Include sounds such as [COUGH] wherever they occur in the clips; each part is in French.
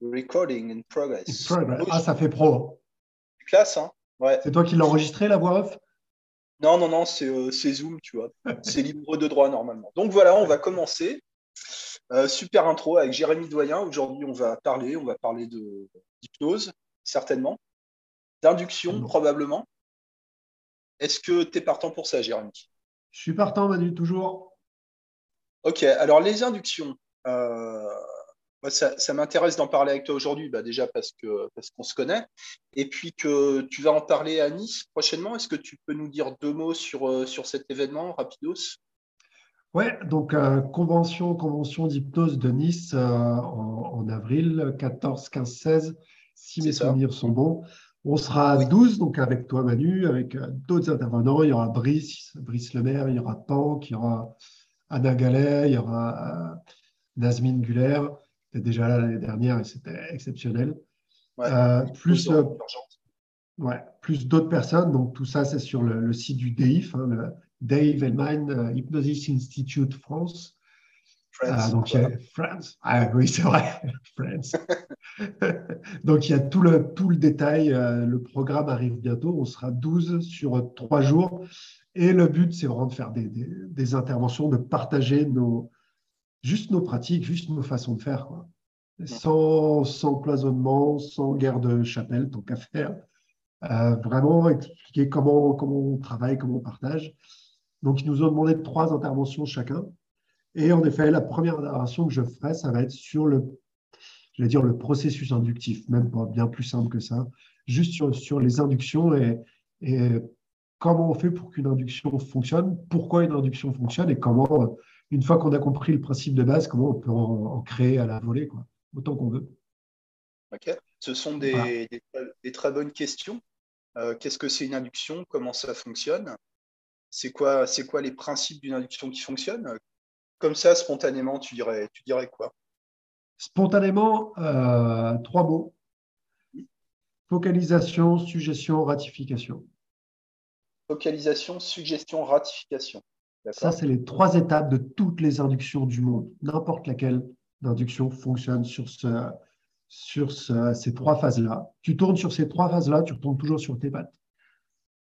Recording in progress. progress. Ah, ça fait pro. Classe, hein ouais. C'est toi qui l'as enregistré, la voix off? Non, non, non, c'est euh, c'est Zoom, tu vois. c'est libre de droit normalement. Donc voilà, on va commencer. Euh, super intro avec Jérémy Doyen. Aujourd'hui, on va parler, on va parler de d'hypnose, certainement, d'induction, probablement. Est-ce que tu es partant pour ça, Jérémy? Je suis partant, Manu, toujours. Ok, alors les inductions, euh, moi, ça, ça m'intéresse d'en parler avec toi aujourd'hui, bah, déjà parce que parce qu'on se connaît, et puis que tu vas en parler à Nice prochainement. Est-ce que tu peux nous dire deux mots sur, euh, sur cet événement, rapidos? Ouais, donc euh, convention, convention d'hypnose de Nice euh, en, en avril 14, 15, 16, si mes ça. souvenirs sont bons. On sera à Oui. 12, donc avec toi, Manu, avec d'autres intervenants. Il y aura Brice, Brice Lemaire, il y aura Pank, il y aura Anna Gallet, il y aura Nazmine Guller, qui était déjà là l'année dernière et c'était exceptionnel. Ouais. Euh, plus, euh. Ouais, plus d'autres personnes. Donc, tout ça, c'est sur le, le site du DIF, hein, le Dave Hellman euh, Hypnosis Institute France. Friends, donc, il y a voilà. France. Ah, oui, c'est vrai, [LAUGHS] France. [LAUGHS] donc, il y a tout le, tout le détail. le programme arrive bientôt. On sera 12 sur trois jours. Et le but, c'est vraiment de faire des, des- des interventions, de partager nos, juste nos pratiques, juste nos façons de faire. quoi. Sans, sans cloisonnement, sans guerre de chapelle, tant qu'à faire. Euh, vraiment expliquer comment, comment on travaille, comment on partage. Donc, ils nous ont demandé trois interventions chacun. Et en effet, la première intervention que je ferai, ça va être sur le, je vais dire, le processus inductif, même pas bien plus simple que ça, juste sur, sur les inductions et, et comment on fait pour qu'une induction fonctionne, pourquoi une induction fonctionne et comment, une fois qu'on a compris le principe de base, comment on peut en, en créer à la volée, quoi, autant qu'on veut. Ok. Ce sont des, Voilà. des- des très bonnes questions. Euh, Qu'est-ce que c'est une induction? Comment ça fonctionne? C'est quoi, quoi les principes d'une induction qui fonctionne? Comme ça, spontanément, tu dirais, tu dirais quoi? Spontanément, euh, trois mots. Focalisation, suggestion, ratification. Focalisation, suggestion, ratification. Ça, c'est les trois étapes de toutes les inductions du monde. N'importe laquelle induction fonctionne sur, ce, sur ce- ces trois phases-là. Tu tournes sur ces trois phases-là, tu retournes toujours sur tes pattes.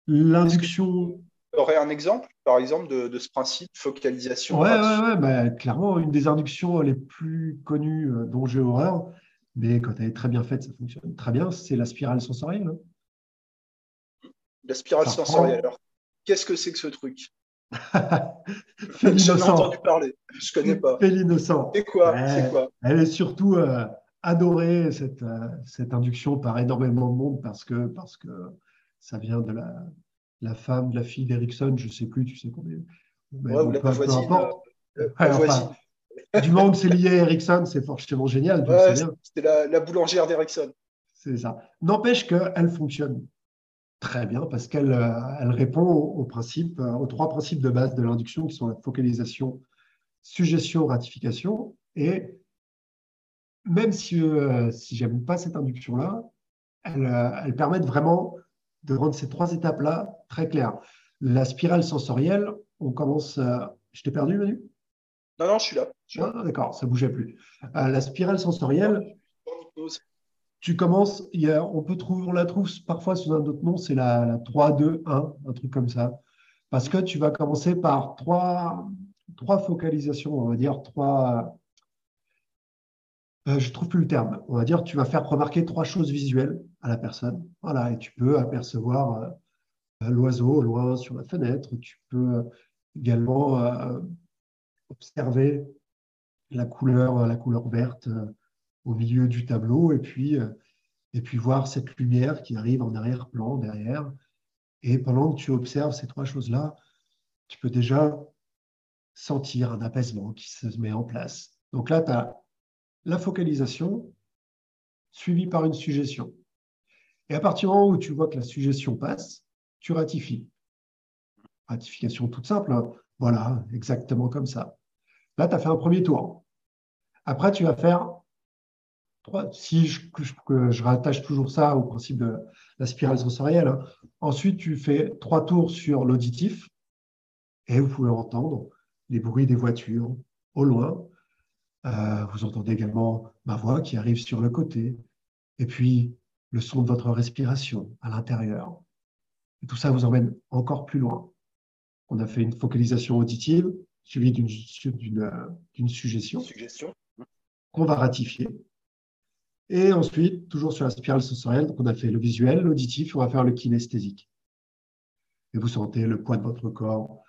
L'induction, Tu aurais un exemple, par exemple, de, de ce principe, focalisation, ouais, ouais, ouais, bah, clairement, une des inductions les plus connues euh, dont j'ai horreur, mais quand elle est très bien faite, ça fonctionne très bien, c'est la spirale sensorielle. hein. La spirale Ça sensorielle. prend- Alors, qu'est-ce que c'est que ce truc? [LAUGHS] J'en ai entendu parler. Je connais pas. Fais l'innocent. C'est quoi? C'est quoi? Elle est surtout euh, adorée, cette, euh, cette induction, par énormément de monde parce que, parce que ça vient de la, la femme, de la fille d'Erickson, je ne sais plus, tu sais combien. Ouais, ou la peu- peu importe. euh, Ouais, enfin, du moment que c'est lié à Erickson, c'est forcément génial, Ouais, c'était la, la boulangère d'Ericsson. C'est ça. N'empêche qu'elle fonctionne très bien parce qu'elle euh, elle répond aux, principes, euh, aux trois principes de base de l'induction qui sont la focalisation, suggestion, ratification. Et même si, euh, si j'aime pas cette induction-là, elle, euh, elle permet vraiment de rendre ces trois étapes-là très claires. La spirale sensorielle, on commence. euh, je t'ai perdu, Manu? Non, non, je suis là. Là. Ah, D'accord, ça bougeait plus. Euh, la spirale sensorielle. Tu commences, on, la trouve parfois sous un autre nom, c'est la, la 3, 2, 1, un truc comme ça. Parce que tu vas commencer par trois, focalisations, on va dire trois. euh, je ne trouve plus le terme. On va dire tu vas faire remarquer trois choses visuelles à la personne. Voilà, et tu peux apercevoir euh, l'oiseau au loin sur la fenêtre. Tu peux également euh, observer la couleur, la couleur verte au milieu du tableau et puis, euh, et puis voir cette lumière qui arrive en arrière-plan derrière. Et pendant que tu observes ces trois choses-là, tu peux déjà sentir un apaisement qui se met en place. Donc là, tu as la focalisation suivie par une suggestion. Et à partir du moment où tu vois que la suggestion passe, tu ratifies. Ratification toute simple. hein. Voilà, exactement comme ça. Là, tu as fait un premier tour. Après, tu vas faire. Si je, rattache toujours ça au principe de la spirale sensorielle, hein. ensuite, tu fais trois tours sur l'auditif et vous pouvez entendre les bruits des voitures au loin. Euh, vous entendez également ma voix qui arrive sur le côté. Et puis, le son de votre respiration à l'intérieur. Tout ça vous emmène encore plus loin. On a fait une focalisation auditive suivie d'une suggestion, suggestion. qu'on va ratifier. Et ensuite, toujours sur la spirale sensorielle, donc on a fait le visuel, l'auditif, on va faire le kinesthésique. Et vous sentez le poids de votre corps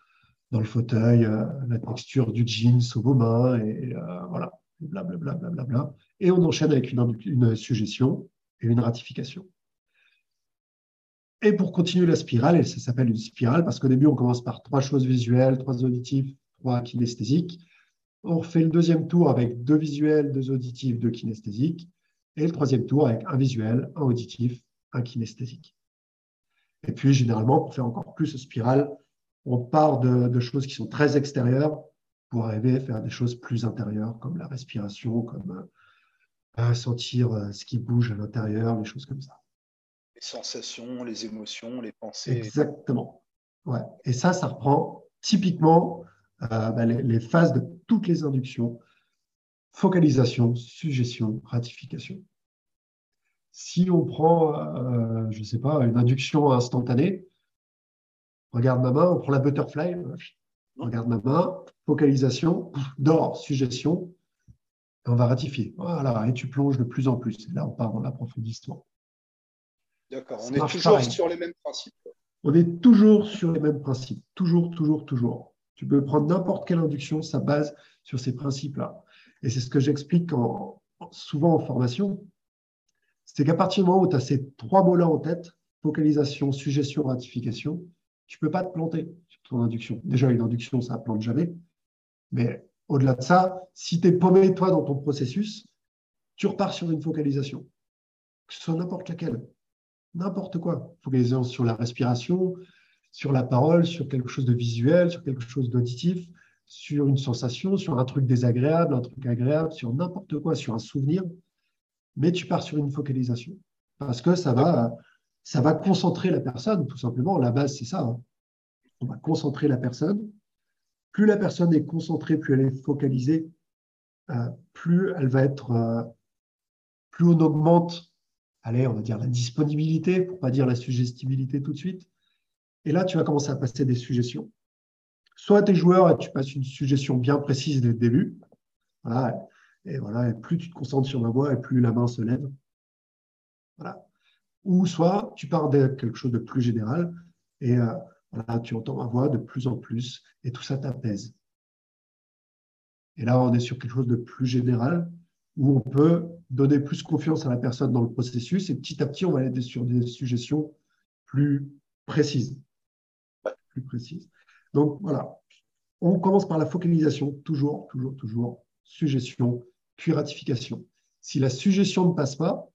dans le fauteuil, euh, la texture du jeans sous vos mains, et euh, voilà, blablabla. Bla, bla, bla, et on enchaîne avec une, suggestion et une ratification. Et pour continuer la spirale, et ça s'appelle une spirale parce qu'au début, on commence par trois choses visuelles, trois auditifs, trois kinesthésiques. On refait le deuxième tour avec deux visuels, deux auditifs, deux kinesthésiques. Et le troisième tour avec un visuel, un auditif, un kinesthésique. Et puis, généralement, pour faire encore plus de spirale, on part de, de, choses qui sont très extérieures pour arriver à faire des choses plus intérieures, comme la respiration, comme euh, sentir euh, ce qui bouge à l'intérieur, les choses comme ça les sensations, les émotions, les pensées. Exactement. Ouais. Et ça, ça reprend typiquement euh, bah, les, phases de toutes les inductions focalisation, suggestion, ratification. Si on prend, euh, je ne sais pas, une induction instantanée, regarde ma main, on prend la butterfly, regarde ma main, focalisation, d'or, suggestion, et on va ratifier. Voilà, et tu plonges de plus en plus. Et là, on part dans l'approfondissement. D'accord, on est toujours sur les mêmes principes. On est toujours sur les mêmes principes. Toujours, toujours, toujours. Tu peux prendre n'importe quelle induction, ça base sur ces principes-là. Et c'est ce que j'explique souvent en formation. C'est qu'à partir du moment où tu as ces trois mots-là en tête, focalisation, suggestion, ratification, tu ne peux pas te planter sur ton induction. Déjà, une induction, ça ne plante jamais. Mais au-delà de ça, si tu es paumé, toi, dans ton processus, tu repars sur une focalisation, que ce soit n'importe laquelle n'importe quoi. Focalisant sur la respiration, sur la parole, sur quelque chose de visuel, sur quelque chose d'auditif, sur une sensation, sur un truc désagréable, un truc agréable, sur n'importe quoi, sur un souvenir. Mais tu pars sur une focalisation parce que ça va, ça va concentrer la personne, tout simplement. La base, c'est ça. Hein. On va concentrer la personne. Plus la personne est concentrée, plus elle est focalisée, euh, plus elle va être, euh, plus on augmente allez, on va dire la disponibilité, pour pas dire la suggestibilité tout de suite. Et là, tu vas commencer à passer des suggestions. Soit tes joueurs et tu passes une suggestion bien précise dès le début. Voilà. Et voilà, plus tu te concentres sur ma voix, et plus la main se lève. Voilà. Ou soit tu pars de quelque chose de plus général et euh, voilà, tu entends ma voix de plus en plus et tout ça t'apaise. Et là, on est sur quelque chose de plus général où on peut donner plus confiance à la personne dans le processus et petit à petit, on va aller sur des suggestions plus précises. Plus précises. Donc voilà, on commence par la focalisation, toujours, toujours, toujours, suggestion, puis ratification. Si la suggestion ne passe pas,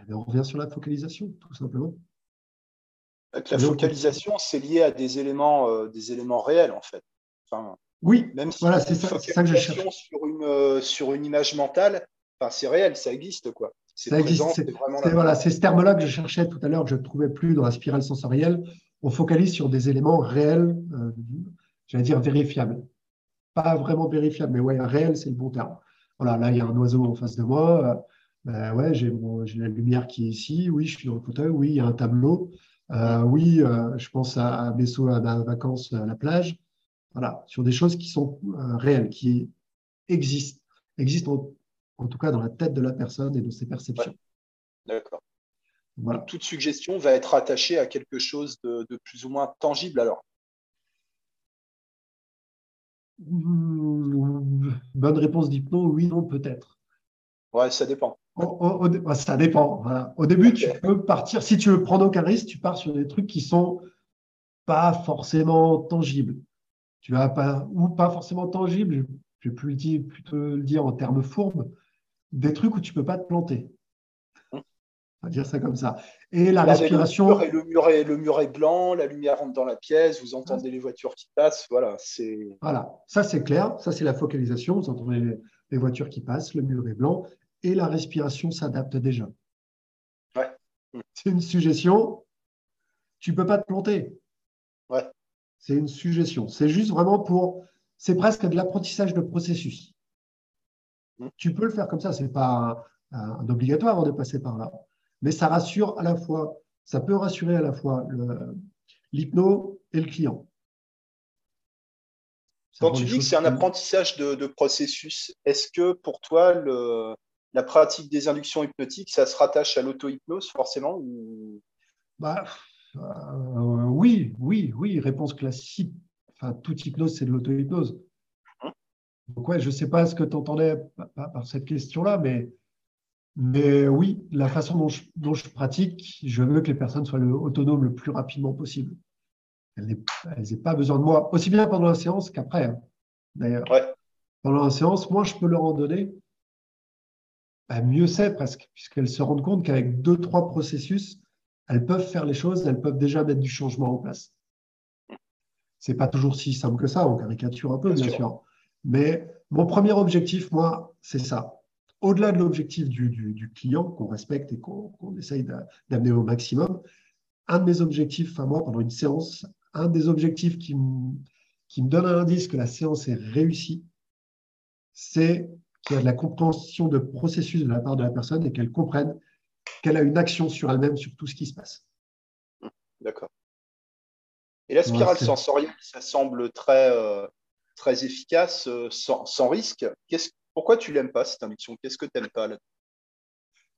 eh on revient sur la focalisation, tout simplement. la focalisation, c'est lié à des éléments, euh, des éléments réels, en fait. Enfin, oui, même si voilà, c'est ça, ça, que je cherche. Sur une, euh, sur une image mentale, enfin, c'est réel, ça existe. quoi. Ça existe. C'est voilà, ce terme-là que je cherchais tout à l'heure, que je ne trouvais plus dans la spirale sensorielle. On focalise sur des éléments réels, euh, j'allais dire vérifiables. Pas vraiment vérifiables, mais ouais, réel, c'est le bon terme. Voilà, là, il y a un oiseau en face de moi. Euh, ben ouais, j'ai la lumière qui est ici. Oui, je suis dans le fauteuil. Oui, il y a un tableau. oui, je pense à, à mes à ma vacances à la plage. Voilà, sur des choses qui sont euh, réelles, qui existent, existent en, tout cas dans la tête de la personne et de ses perceptions. D'accord. Voilà. toute suggestion va être attachée à quelque chose de, plus ou moins tangible alors mmh, Bonne réponse d'hypno, oui, non, peut-être. Ouais, ça dépend. ça dépend. Au début, tu peux partir, si tu veux prendre aucun risque, tu pars sur des trucs qui sont pas forcément tangibles tu vas pas, ou pas forcément tangible, je vais plutôt le dire en termes fourbes, des trucs où tu peux pas te planter. On va dire ça comme ça. Et la respiration. Le mur, est, le, mur est, le blanc, la lumière rentre dans la pièce, vous entendez les voitures qui passent. Voilà, c'est. Voilà, ça c'est clair. Ça c'est la focalisation. Vous entendez les, les, voitures qui passent, le mur est blanc et la respiration s'adapte déjà. Ouais. [LAUGHS] C'est une suggestion. Tu peux pas te planter. Ouais. C'est une suggestion. C'est juste vraiment pour. C'est presque de l'apprentissage de processus. Mmh. Tu peux le faire comme ça, ce n'est pas un, obligatoire de passer par là. Mais ça rassure à la fois, ça peut rassurer à la fois l'hypno et le client. Quand tu dis que c'est un apprentissage de, processus, est-ce que pour toi, la pratique des inductions hypnotiques, ça se rattache à l'auto-hypnose forcément bah, euh, Oui, oui, oui. Réponse classique. Enfin, toute hypnose, c'est de l'auto-hypnose. Hum. Donc, ouais, je ne sais pas ce que tu entendais par, cette question-là, mais, mais oui, la façon dont je, dont je, pratique, je veux que les personnes soient autonomes le plus rapidement possible. Elles n'aient pas besoin de moi, aussi bien pendant la séance qu'après. Hein, d'ailleurs, pendant la séance, moi, je peux leur en donner. Bah, mieux c'est presque, puisqu'elles se rendent compte qu'avec deux, trois processus, elles peuvent faire les choses, elles peuvent déjà mettre du changement en place. C'est pas toujours si simple que ça, on caricature un peu, bien, sûr. Mais mon premier objectif, moi, c'est ça. Au-delà de l'objectif du, client qu'on respecte et qu'on essaye d'amener au maximum, un de mes objectifs, à moi, pendant une séance, un des objectifs qui me, qui me donne un indice que la séance est réussie, c'est qu'il y a de la compréhension de processus de la part de la personne et qu'elle comprenne qu'elle a une action sur elle-même, sur tout ce qui se passe. D'accord. Et la spirale sensorielle, ça semble très, euh, très efficace, euh, sans, sans, risque. Pourquoi tu l'aimes pas, cette induction Qu'est-ce que tu n'aimes pas là?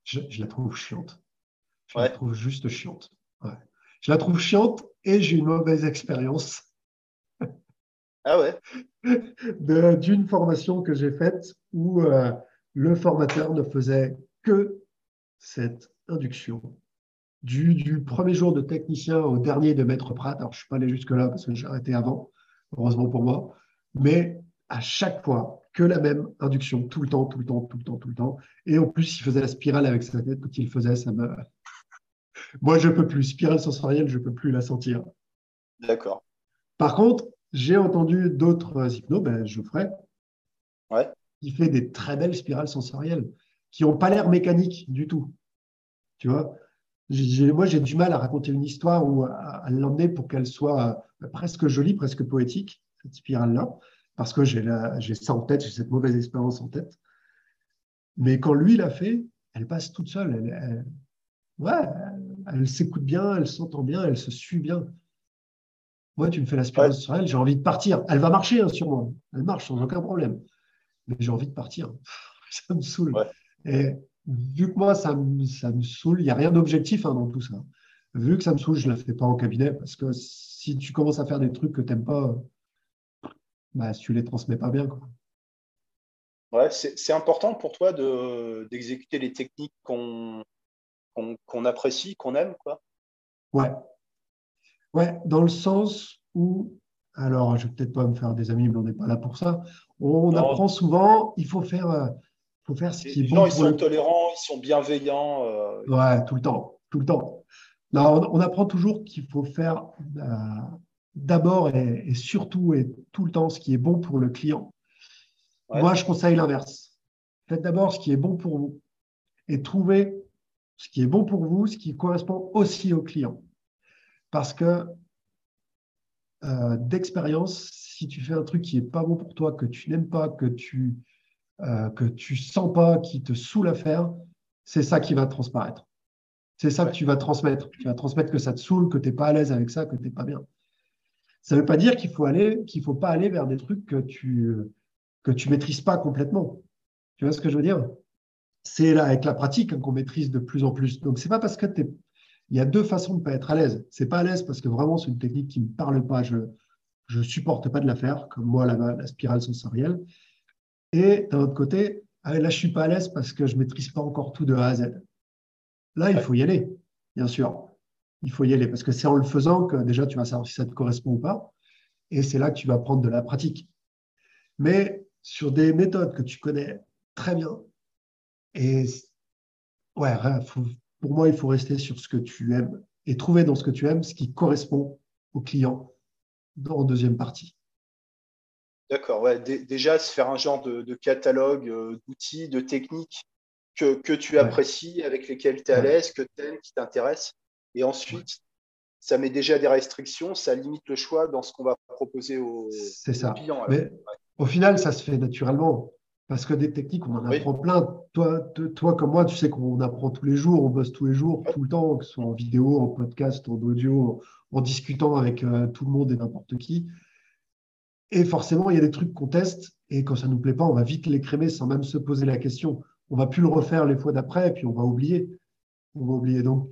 Je, je, la trouve chiante. Je la trouve juste chiante. Je la trouve chiante et j'ai une mauvaise expérience. Ah ouais? D'une formation que j'ai faite où euh, le formateur ne faisait que cette induction. Du, premier jour de technicien au dernier de maître Pratt, alors je ne suis pas allé jusque-là parce que j'ai arrêté avant, heureusement pour moi, mais à chaque fois que la même induction, tout le temps, tout le temps, tout le temps, tout le temps. Et en plus, il faisait la spirale avec sa tête. Quand il faisait, ça me, [LAUGHS] moi, je peux plus. Spirale sensorielle, je peux plus la sentir. D'accord. Par contre, j'ai entendu d'autres hypnos, ben, Geoffrey, ouais. qui fait des très belles spirales sensorielles, qui n'ont pas l'air mécaniques du tout. Tu vois? Moi, j'ai du mal à raconter une histoire ou à, l'emmener pour qu'elle soit euh, presque jolie, presque poétique, cette spirale-là, parce que j'ai ça en tête, j'ai cette mauvaise expérience en tête. Mais quand lui l'a fait, elle passe toute seule. Elle, ouais, elle s'écoute bien, elle s'entend bien, elle se suit bien. Moi, tu me fais la sur elle, j'ai envie de partir. Elle va marcher hein, sur moi. Elle marche sans aucun problème. Mais j'ai envie de partir. [LAUGHS] ça me saoule. Et vu que moi, ça me, ça me saoule, il n'y a rien d'objectif hein, dans tout ça. Vu que ça me saoule, je ne la fais pas en cabinet parce que si tu commences à faire des trucs que tu n'aimes pas, bah, tu ne les transmets pas bien. Quoi. Ouais, c'est important pour toi d'exécuter les techniques qu'on qu'on apprécie, qu'on aime, quoi. Ouais. Ouais, dans le sens où, alors je vais peut-être pas me faire des amis, mais on n'est pas là pour ça. On apprend souvent, il faut faire, euh, faut faire ce qui est bon. Gens, ils sont tolérants, ils sont bienveillants. Euh, ouais, tout le temps, tout le temps. Non, on, apprend toujours qu'il faut faire euh, d'abord et, surtout et tout le temps ce qui est bon pour le client. Moi, je conseille l'inverse. Faites d'abord ce qui est bon pour vous et trouvez ce qui est bon pour vous, ce qui correspond aussi au client. Parce que euh, d'expérience, si tu fais un truc qui n'est pas bon pour toi, que tu n'aimes pas, que tu euh, que tu sens pas, qui te saoule à faire, c'est ça qui va transparaître. C'est ça que tu vas transmettre. Tu vas transmettre que ça te saoule, que tu n'es pas à l'aise avec ça, que tu n'es pas bien. Ça ne veut pas dire qu'il faut aller, qu'il faut pas aller vers des trucs que tu que tu maîtrises pas complètement. Tu vois ce que je veux dire? C'est là avec la pratique hein, qu'on maîtrise de plus en plus. Donc, c'est pas parce que tu Il y a deux façons de ne pas être à l'aise. C'est pas à l'aise parce que vraiment, c'est une technique qui ne me parle pas. Je ne supporte pas de la faire, comme moi, la, la spirale sensorielle. Et d'un autre côté, ah, là, je suis pas à l'aise parce que je ne maîtrise pas encore tout de A à Z. Là, il faut y aller, bien sûr. Il faut y aller parce que c'est en le faisant que déjà, tu vas savoir si ça te correspond ou pas. Et c'est là que tu vas prendre de la pratique. Mais sur des méthodes que tu connais très bien, et ouais, pour moi, il faut rester sur ce que tu aimes et trouver dans ce que tu aimes ce qui correspond au client en deuxième partie. D'accord, ouais. déjà, se faire un genre de, catalogue euh, d'outils, de techniques que, tu apprécies, avec lesquels tu es à l'aise, que tu aimes, qui t'intéressent. Et ensuite, ça met déjà des restrictions, ça limite le choix dans ce qu'on va proposer aux, C'est ça. Mais au final, ça se fait naturellement. Parce que des techniques, on en apprend plein. Toi, toi, comme moi, tu sais qu'on apprend tous les jours, on bosse tous les jours, tout le temps, que ce soit en vidéo, en podcast, en audio, en discutant avec euh, tout le monde et n'importe qui. Et forcément, il y a des trucs qu'on teste et quand ça ne nous plaît pas, on va vite l'écrémer sans même se poser la question. On va plus le refaire les fois d'après et puis on va oublier. On va oublier. Donc,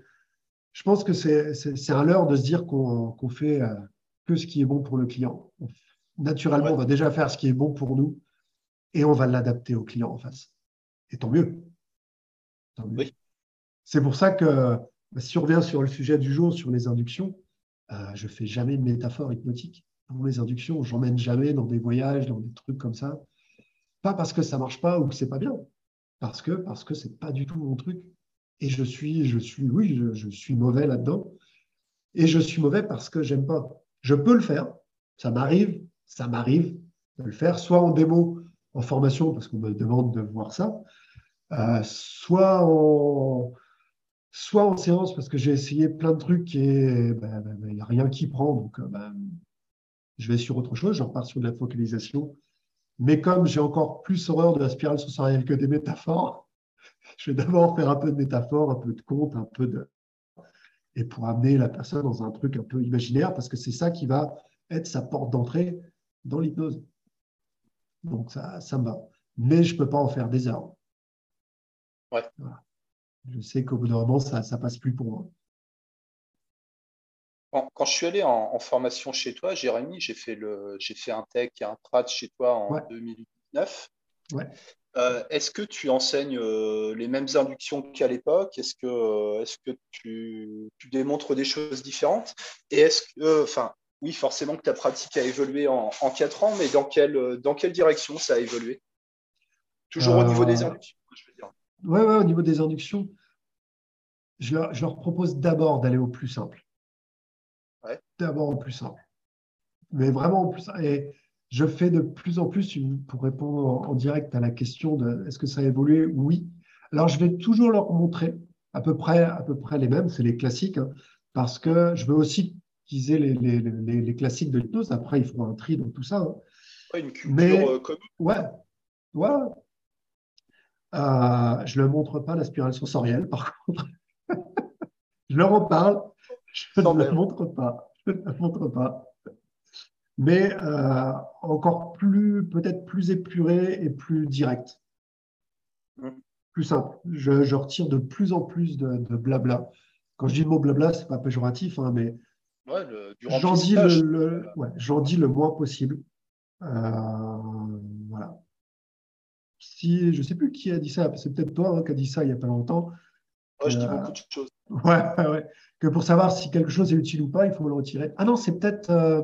je pense que c'est un leurre de se dire qu'on fait euh, que ce qui est bon pour le client. Naturellement, on va déjà faire ce qui est bon pour nous et on va l'adapter au client en face. Et tant mieux. C'est pour ça que bah, si on revient sur le sujet du jour, sur les inductions, euh, je ne fais jamais de métaphore hypnotique. Pour mes inductions, je n'emmène jamais dans des voyages, dans des trucs comme ça. Pas parce que ça ne marche pas ou que ce n'est pas bien, parce que parce que ce n'est pas du tout mon truc. Et je suis, je suis, oui, je, suis mauvais là-dedans. Et je suis mauvais parce que j'aime pas. Je peux le faire, ça m'arrive, ça m'arrive de le faire, soit en démo, en formation, parce qu'on me demande de voir ça, euh, soit, en, soit en séance, parce que j'ai essayé plein de trucs et ben, ben, ben, il n'y a rien qui prend, donc euh, ben, je vais sur autre chose, je repars sur de la focalisation. Mais comme j'ai encore plus horreur de la spirale sensorielle que des métaphores, je vais d'abord faire un peu de métaphore, un peu de conte, un peu de. Et pour amener la personne dans un truc un peu imaginaire, parce que c'est ça qui va être sa porte d'entrée dans l'hypnose. Donc ça, ça me va. Mais je ne peux pas en faire des heures. Ouais. Je sais qu'au bout d'un moment, ça ne passe plus pour moi. Quand, je suis allé en, formation chez toi, Jérémy, j'ai fait, le, j'ai fait un tech et un prat chez toi en 2009. Ouais. Euh, est-ce que tu enseignes euh, les mêmes inductions qu'à l'époque? Est-ce que, euh, que tu, tu, démontres des choses différentes? Et est-ce que, enfin, oui, forcément que ta pratique a évolué en, en 4 ans, mais dans quelle, dans quelle direction ça a évolué? Toujours au niveau des inductions, je veux dire. Oui, ouais, au niveau des inductions, je leur, je leur propose d'abord d'aller au plus simple. Ouais. D'abord au plus simple. Mais vraiment au plus simple. Et je fais de plus en plus, pour répondre en direct à la question de est-ce que ça a évolué? Oui. Alors, je vais toujours leur montrer à peu près, à peu près les mêmes, c'est les classiques, hein, parce que je veux aussi utiliser les, les, les, classiques de l'hypnose. Après, il faut un tri dans tout ça. Hein. une culture Mais, euh, commune. Ouais, ouais. Euh, je ne leur montre pas la spirale sensorielle, par contre. [LAUGHS] je leur en parle, je ne la montre pas. Je ne la montre pas. Mais euh, encore plus, peut-être plus épuré et plus direct. Mmh. Plus simple. Je, je, retire de plus en plus de, de blabla. Quand je dis le mot blabla, ce n'est pas péjoratif, hein, mais ouais, j'en dis le, le ouais, dis le moins possible. Euh, voilà. Si, je ne sais plus qui a dit ça, c'est peut-être toi hein, qui a dit ça il n'y a pas longtemps. Ouais, je dis beaucoup de choses. [LAUGHS] Ouais, ouais, Que pour savoir si quelque chose est utile ou pas, il faut le retirer. Ah non, c'est peut-être euh,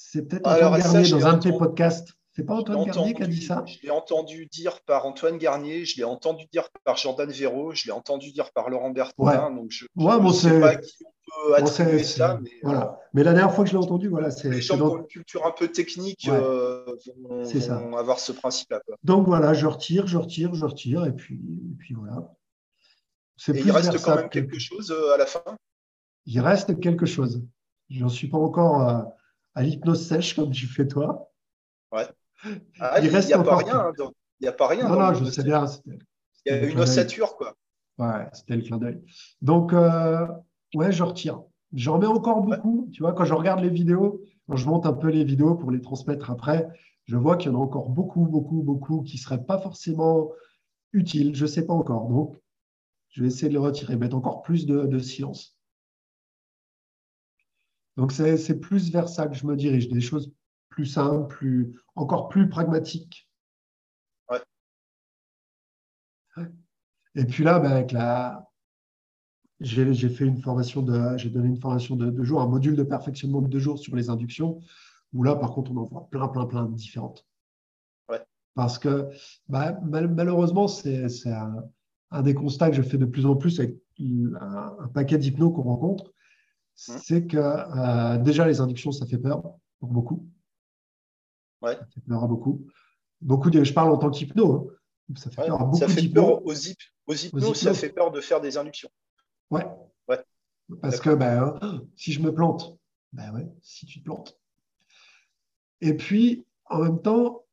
c'est peut-être Antoine Garnier dans un de tes podcasts. C'est pas Antoine Garnier qui a dit ça? Je l'ai entendu dire par Antoine Garnier, je l'ai entendu dire par Jordan Véro, je l'ai entendu dire par Laurent Bertrand. Donc je ne sais pas qui on peut attribuer ça. Mais, voilà. Euh, mais la dernière fois que je l'ai entendu, voilà, c'est. Les gens qui ont une culture un peu technique euh, vont, avoir ce principe-là. Donc voilà, je retire, je retire, je retire, et puis, et puis voilà. Et il reste quand même quelque chose euh, à la fin? Il reste quelque chose. Je n'en suis pas encore à l'hypnose sèche comme tu fais toi. Ouais. Ah, il n'y a, pas rien. Il n'y a pas rien. Non, non, je sais bien. Il y a une ossature, quoi. Ouais, c'était le clin d'œil. Donc, euh, ouais, je retire. J'en mets encore beaucoup. Tu vois, quand je regarde les vidéos, quand je monte un peu les vidéos pour les transmettre après, je vois qu'il y en a encore beaucoup, beaucoup, beaucoup qui ne seraient pas forcément utiles. Je ne sais pas encore. Donc, je vais essayer de les retirer, mettre encore plus de, de silence. Donc, c'est plus vers ça que je me dirige, des choses plus simples, plus, encore plus pragmatiques. Ouais. Et puis là, ben, avec la, j'ai fait une formation de, j'ai donné une formation de deux jours, un module de perfectionnement de deux jours sur les inductions, où là, par contre, on en voit plein, plein, plein de différentes. Ouais. Parce que bah, malheureusement, c'est un, un, des constats que je fais de plus en plus avec un, un paquet d'hypnos qu'on rencontre. C'est que euh, déjà les inductions, ça fait peur pour beaucoup. Ouais. Ça fait peur à beaucoup. beaucoup de, je parle en tant qu'hypno. Hein. Ça fait peur à beaucoup Ça fait peur aux, hypnos, ça fait peur de faire des inductions. Ouais. ouais. Parce que ben, si je me plante, ben ouais, si tu te plantes. Et puis, en même temps,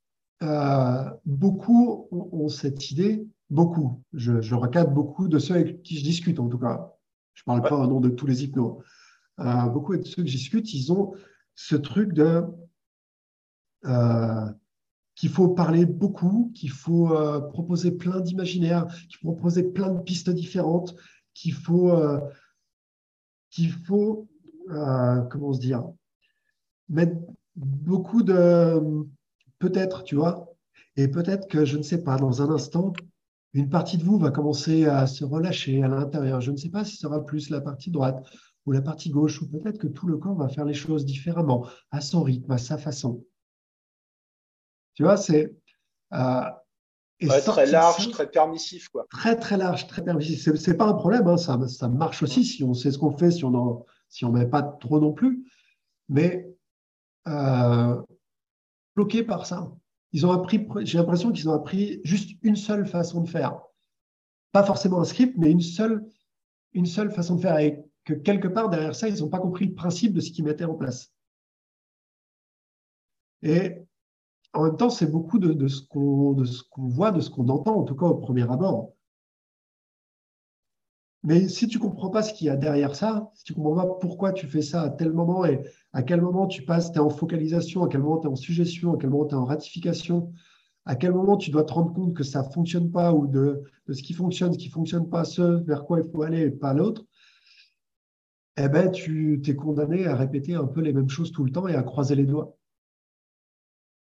beaucoup ont, cette idée, beaucoup, je, recadre beaucoup de ceux avec qui je discute en tout cas, je ne parle pas au nom de tous les hypnos, beaucoup de ceux que je discute, ils ont ce truc de qu'il faut parler beaucoup, qu'il faut proposer plein d'imaginaires, qu'il faut proposer plein de pistes différentes, qu'il faut, qu'il faut comment se dire, mettre beaucoup de peut-être, tu vois, et peut-être que, je ne sais pas, dans un instant, une partie de vous va commencer à se relâcher à l'intérieur. Je ne sais pas si ce sera plus la partie droite ou la partie gauche, ou peut-être que tout le corps va faire les choses différemment, à son rythme, à sa façon. Tu vois, c'est. Euh, très large, très permissif. Quoi. Très, très large, très permissif. Ce n'est pas un problème, hein, ça, ça marche aussi si on sait ce qu'on fait, si on ne si on met pas trop non plus. Mais euh, bloqué par ça. Ils ont appris, j'ai l'impression qu'ils ont appris juste une seule façon de faire. Pas forcément un script, mais une seule, une seule façon de faire. Et que quelque part, derrière ça, ils n'ont pas compris le principe de ce qu'ils mettaient en place. Et en même temps, c'est beaucoup de, de ce qu'on voit, de ce qu'on entend, en tout cas au premier abord. Mais si tu ne comprends pas ce qu'il y a derrière ça, si tu ne comprends pas pourquoi tu fais ça à tel moment et à quel moment tu passes, tu es en focalisation, à quel moment tu es en suggestion, à quel moment tu es en ratification, à quel moment tu dois te rendre compte que ça ne fonctionne pas ou de, ce qui fonctionne, ce qui ne fonctionne pas, ce vers quoi il faut aller et pas l'autre, eh ben, tu es condamné à répéter un peu les mêmes choses tout le temps et à croiser les doigts.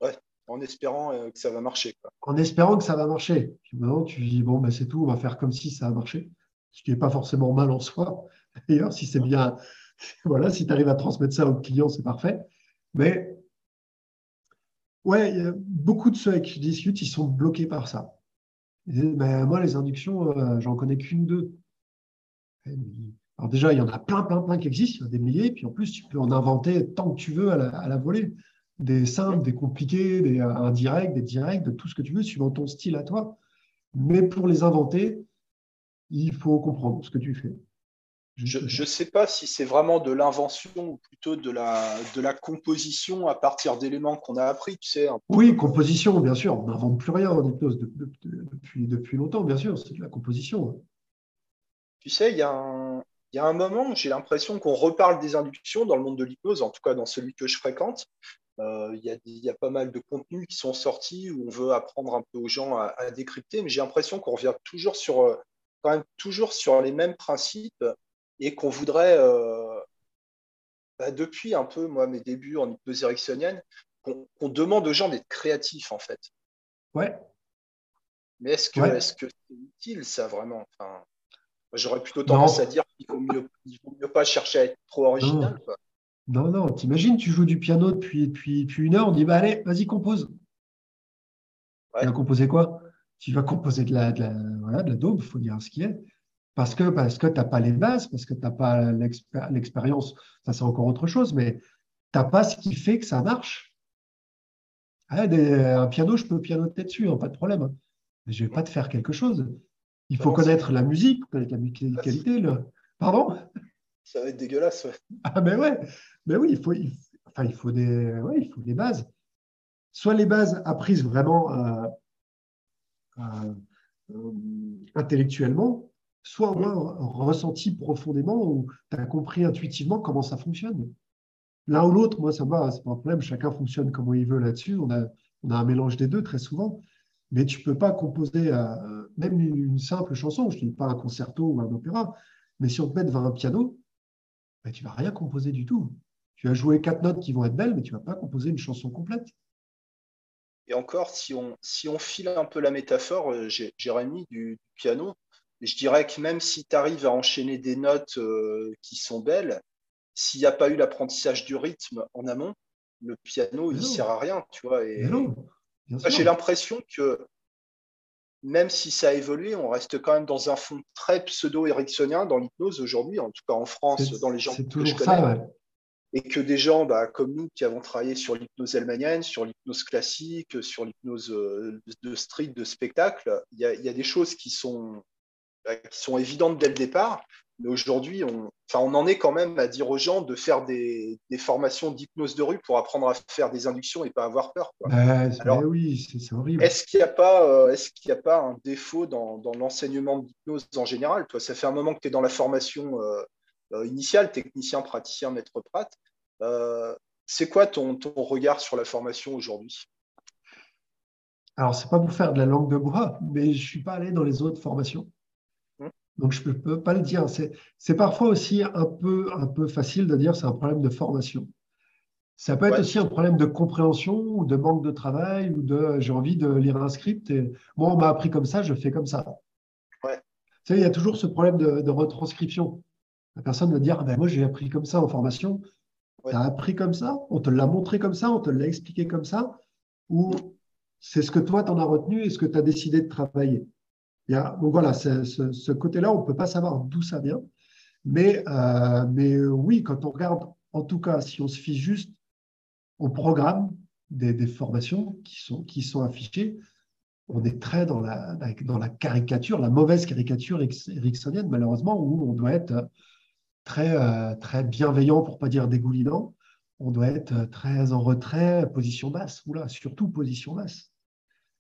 Ouais, en espérant euh, que ça va marcher. En espérant que ça va marcher. Puis maintenant, tu dis, bon, ben, c'est tout, on va faire comme si ça a marché ce qui n'est pas forcément mal en soi. [LAUGHS] D'ailleurs, si c'est bien, [LAUGHS] voilà, si tu arrives à transmettre ça au client, c'est parfait. Mais ouais, il y a beaucoup de ceux avec qui je discute, ils sont bloqués par ça. Ben, moi, les inductions, euh, j'en connais qu'une deux. Alors déjà, il y en a plein, plein, plein qui existent, il y en a des milliers, puis en plus, tu peux en inventer tant que tu veux à la, volée. Des simples, des compliqués, des euh, indirects, des directs, de tout ce que tu veux, suivant ton style à toi. Mais pour les inventer, il faut comprendre ce que tu fais. Je ne sais pas si c'est vraiment de l'invention ou plutôt de la, de la composition à partir d'éléments qu'on a appris, tu sais. Oui, composition, bien sûr. On n'invente plus rien en hypnose depuis, depuis longtemps, bien sûr. C'est de la composition. Tu sais, il y, a un, y a un moment, j'ai l'impression qu'on reparle des inductions dans le monde de l'hypnose, en tout cas dans celui que je fréquente. Euh, il y, y, a pas mal de contenus qui sont sortis où on veut apprendre un peu aux gens à, à décrypter, mais j'ai l'impression qu'on revient toujours sur euh, quand même toujours sur les mêmes principes et qu'on voudrait, euh, bah, depuis un peu moi mes débuts en hypnose ericksonienne, qu'on demande aux gens d'être créatifs en fait. Ouais. Mais est-ce que est-ce que c'est utile ça vraiment? Enfin, J'aurais plutôt tendance à dire qu'il ne mieux, vaut mieux pas chercher à être trop original. Non, non, t'imagines, tu joues du piano depuis, depuis, depuis, une heure, on dit bah allez, vas-y, compose. Ouais. Tu vas composer quoi? Tu vas composer de la, de la, voilà, de la daube, il faut dire ce qui est. Parce que, parce que tu n'as pas les bases, parce que tu n'as pas l'expérience, ça c'est encore autre chose, mais tu n'as pas ce qui fait que ça marche. Ah, un piano, je peux pianoter dessus, hein, pas de problème. Mais je ne vais pas te faire quelque chose. Il faut connaître la musique, connaître la musicalité. Le... Pardon? Ça va être dégueulasse. Ouais. Ah ben ouais, mais oui, il faut, enfin, il faut des, ouais, il faut des bases. Soit les bases apprises vraiment euh, euh, euh, intellectuellement, soit au moins ressenti profondément ou tu as compris intuitivement comment ça fonctionne. L'un ou l'autre, moi, ça va, c'est pas un problème. Chacun fonctionne comme il veut là-dessus. On a, on a un mélange des deux très souvent. Mais tu peux pas composer euh, même une, simple chanson. Je ne dis pas un concerto ou un opéra. Mais si on te met devant un piano, ben, tu vas rien composer du tout. Tu vas jouer quatre notes qui vont être belles, mais tu vas pas composer une chanson complète. Et encore, si on, si on file un peu la métaphore, euh, Jérémy, du, piano, je dirais que même si tu arrives à enchaîner des notes euh, qui sont belles, s'il n'y a pas eu l'apprentissage du rythme en amont, le piano, il ne sert à rien, tu vois. Et, j'ai l'impression que même si ça a évolué, on reste quand même dans un fond très pseudo-ericksonien dans l'hypnose aujourd'hui, en tout cas en France, dans les gens que je connais. et que des gens bah, comme nous qui avons travaillé sur l'hypnose elmanienne, sur l'hypnose classique, sur l'hypnose euh, de street, de spectacle, il y, a, des choses qui sont, bah, qui sont évidentes dès le départ, Mais aujourd'hui, on, enfin, on en est quand même à dire aux gens de faire des, formations d'hypnose de rue pour apprendre à faire des inductions et pas avoir peur. Alors, oui, c'est horrible. Est-ce qu'il n'y a, pas, euh, est qu'il a pas un défaut dans, l'enseignement d'hypnose en général? Toi, ça fait un moment que tu es dans la formation euh, euh, initiale, technicien, praticien, maître prat. c'est quoi ton, ton regard sur la formation aujourd'hui? Alors, c'est pas pour faire de la langue de bois, mais je suis pas allé dans les autres formations. Donc, je ne peux pas le dire. C'est parfois aussi un peu, un peu facile de dire c'est un problème de formation. Ça peut être aussi un problème de compréhension ou de manque de travail ou de j'ai envie de lire un script et moi, on m'a appris comme ça, je fais comme ça. Ouais. il y a toujours ce problème de, retranscription. La personne va dire ah ben, Moi, j'ai appris comme ça en formation. Tu as appris comme ça? On te l'a montré comme ça? On te l'a expliqué comme ça? Ou c'est ce que toi, tu en as retenu et ce que tu as décidé de travailler? Donc voilà, ce, côté-là, on ne peut pas savoir d'où ça vient. Mais, euh, mais oui, quand on regarde, en tout cas, si on se fie juste au programme des, formations qui sont, qui sont affichées, on est très dans la, dans la caricature, la mauvaise caricature ericksonienne, malheureusement, où on doit être très, euh, très bienveillant, pour ne pas dire dégoulinant. On doit être très en retrait, position basse, oula, surtout position basse,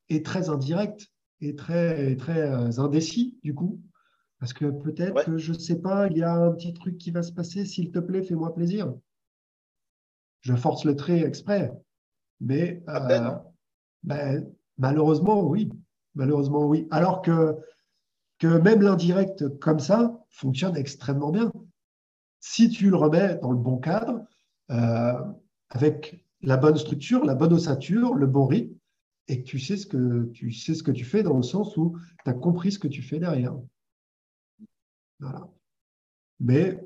et très indirect est très, très euh, indécis, du coup. Parce que peut-être que, je ne sais pas, il y a un petit truc qui va se passer. S'il te plaît, fais-moi plaisir. Je force le trait exprès. Mais euh, ben, malheureusement, oui. Malheureusement, oui. Alors que, que même l'indirect comme ça fonctionne extrêmement bien. Si tu le remets dans le bon cadre, euh, avec la bonne structure, la bonne ossature, le bon rythme, et que tu sais ce que tu sais ce que tu fais dans le sens où tu as compris ce que tu fais derrière. Voilà. Mais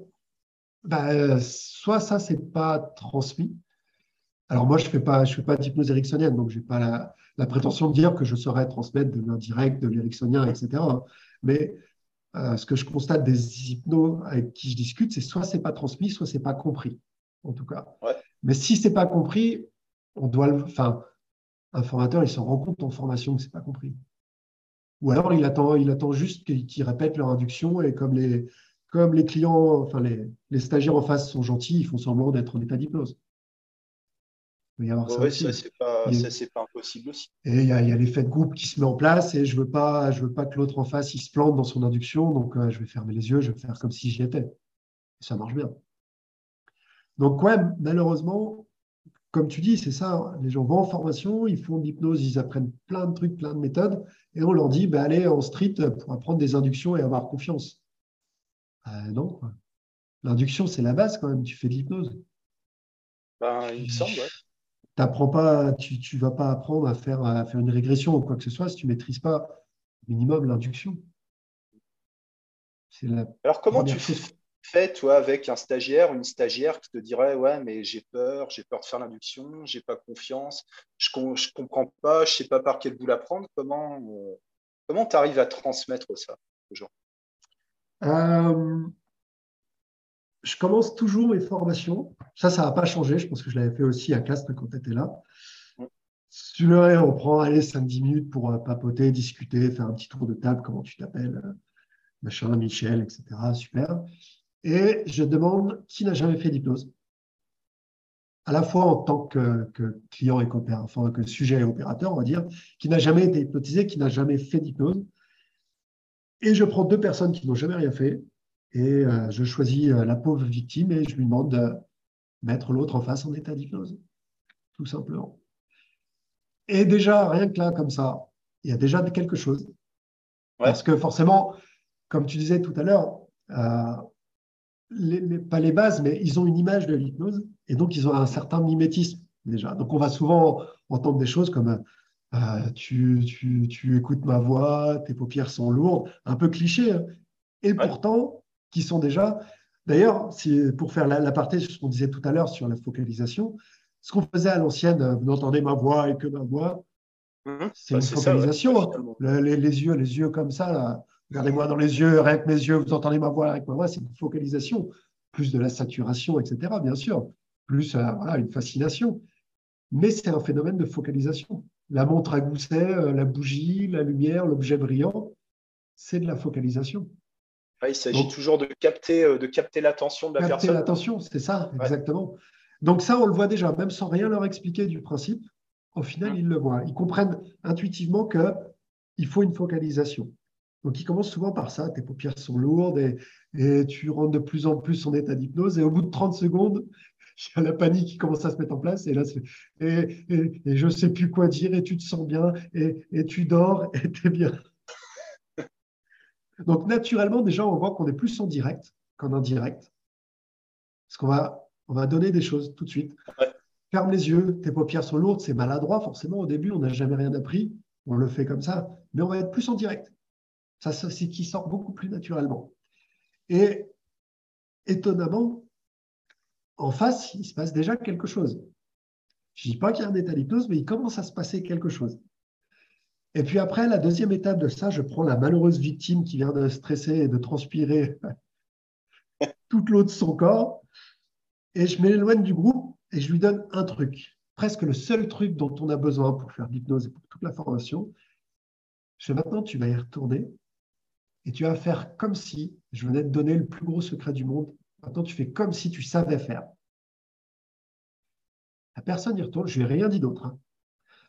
bah, soit ça, c'est pas transmis. Alors moi, je ne fais pas, je fais pas d'hypnose ericksonienne, donc je n'ai pas la, la, prétention de dire que je saurais transmettre de l'indirect, de l'ericksonien, etc. Mais euh, ce que je constate des hypnos avec qui je discute, c'est soit c'est pas transmis, soit c'est pas compris, en tout cas. Mais si c'est pas compris, on doit le, enfin, un formateur, il s'en rend compte en formation que ce n'est pas compris. Ou alors, il attend, il attend juste qu'ils répètent leur induction et comme les, comme les clients, enfin les, les stagiaires en face sont gentils, ils font semblant d'être en état d'hypnose. Il y avoir ça, ça c'est pas, pas, impossible aussi. Et il y, a, l'effet de groupe qui se met en place et je ne veux, pas, je veux pas que l'autre en face il se plante dans son induction, donc euh, je vais fermer les yeux, je vais faire comme si j'y étais. Et ça marche bien. Donc, ouais, malheureusement, comme tu dis, c'est ça. Hein. Les gens vont en formation, ils font de l'hypnose, ils apprennent plein de trucs, plein de méthodes, et on leur dit bah, allez en street pour apprendre des inductions et avoir confiance. Euh, non. L'induction, c'est la base quand même. Tu fais de l'hypnose. Ben, il me semble, pas, tu ne vas pas apprendre à faire, à faire une régression ou quoi que ce soit si tu ne maîtrises pas minimum l'induction. Alors, comment tu fais fait, toi, avec un stagiaire, une stagiaire qui te dirait Ouais, mais j'ai peur, j'ai peur de faire l'induction, j'ai pas confiance, je ne comprends pas, je sais pas par quel bout la prendre. Comment euh, comment tu arrives à transmettre ça aux gens? Euh, Je commence toujours mes formations. Ça, ça n'a pas changé. Je pense que je l'avais fait aussi à classe quand tu étais là. Mm. Tu le on prend 5-10 minutes pour euh, papoter, discuter, faire un petit tour de table, comment tu t'appelles, machin, Michel, etc. Super et je demande qui n'a jamais fait d'hypnose, à la fois en tant que, client et enfin que sujet et opérateur, on va dire, qui n'a jamais été hypnotisé, qui n'a jamais fait d'hypnose. Et je prends deux personnes qui n'ont jamais rien fait et euh, je choisis euh, la pauvre victime et je lui demande de mettre l'autre en face en état d'hypnose, tout simplement. Et déjà, rien que là, comme ça, il y a déjà quelque chose. Parce que forcément, comme tu disais tout à l'heure, euh, pas les bases, mais ils ont une image de l'hypnose et donc ils ont un certain mimétisme déjà. Donc on va souvent entendre des choses comme euh, tu, tu, tu, écoutes ma voix, tes paupières sont lourdes, un peu cliché, hein. et pourtant qui sont déjà. D'ailleurs, si, pour faire l'aparté sur ce qu'on disait tout à l'heure sur la focalisation, ce qu'on faisait à l'ancienne, vous n'entendez ma voix et que ma voix, mmh. c'est une focalisation. Hein. les, les, yeux, les yeux comme ça, là, Regardez-moi dans les yeux, rien que mes yeux, vous entendez ma voix avec ma voix, c'est une focalisation, plus de la saturation, etc., bien sûr, plus euh, une fascination. Mais c'est un phénomène de focalisation. La montre à gousset, euh, la bougie, la lumière, l'objet brillant, c'est de la focalisation. il s'agit toujours de capter, de capter l'attention de la capter personne. l'attention, c'est ça, exactement. Donc ça, on le voit déjà, même sans rien leur expliquer du principe. Au final, mmh. ils le voient. Ils comprennent intuitivement qu'il faut une focalisation. Donc, ils commencent souvent par ça. Tes paupières sont lourdes et, et tu rentres de plus en plus en état d'hypnose. Et au bout de 30 secondes, [LAUGHS] il y a la panique qui commence à se mettre en place. Et là, et, et, je ne sais plus quoi dire. Et tu te sens bien. Et, et tu dors. Et tu es bien. [LAUGHS] Donc, naturellement, déjà, on voit qu'on est plus en direct qu'en indirect. Parce qu'on va, on va donner des choses tout de suite. Ferme les yeux, tes paupières sont lourdes, c'est maladroit, forcément. Au début, on n'a jamais rien appris. On le fait comme ça. Mais on va être plus en direct. Ça, c'est qui sort beaucoup plus naturellement. Et étonnamment, en face, il se passe déjà quelque chose. Je ne dis pas qu'il y a un état d'hypnose, mais il commence à se passer quelque chose. Et puis après, la deuxième étape de ça, je prends la malheureuse victime qui vient de stresser et de transpirer [LAUGHS] toute l'eau de son corps, et je m'éloigne du groupe et je lui donne un truc, presque le seul truc dont on a besoin pour faire l'hypnose et pour toute la formation. Je fais maintenant, tu vas y retourner et tu vas faire comme si je venais de donner le plus gros secret du monde. Maintenant, tu fais comme si tu savais faire. La personne y retourne, je lui ai rien dit d'autre. Hein.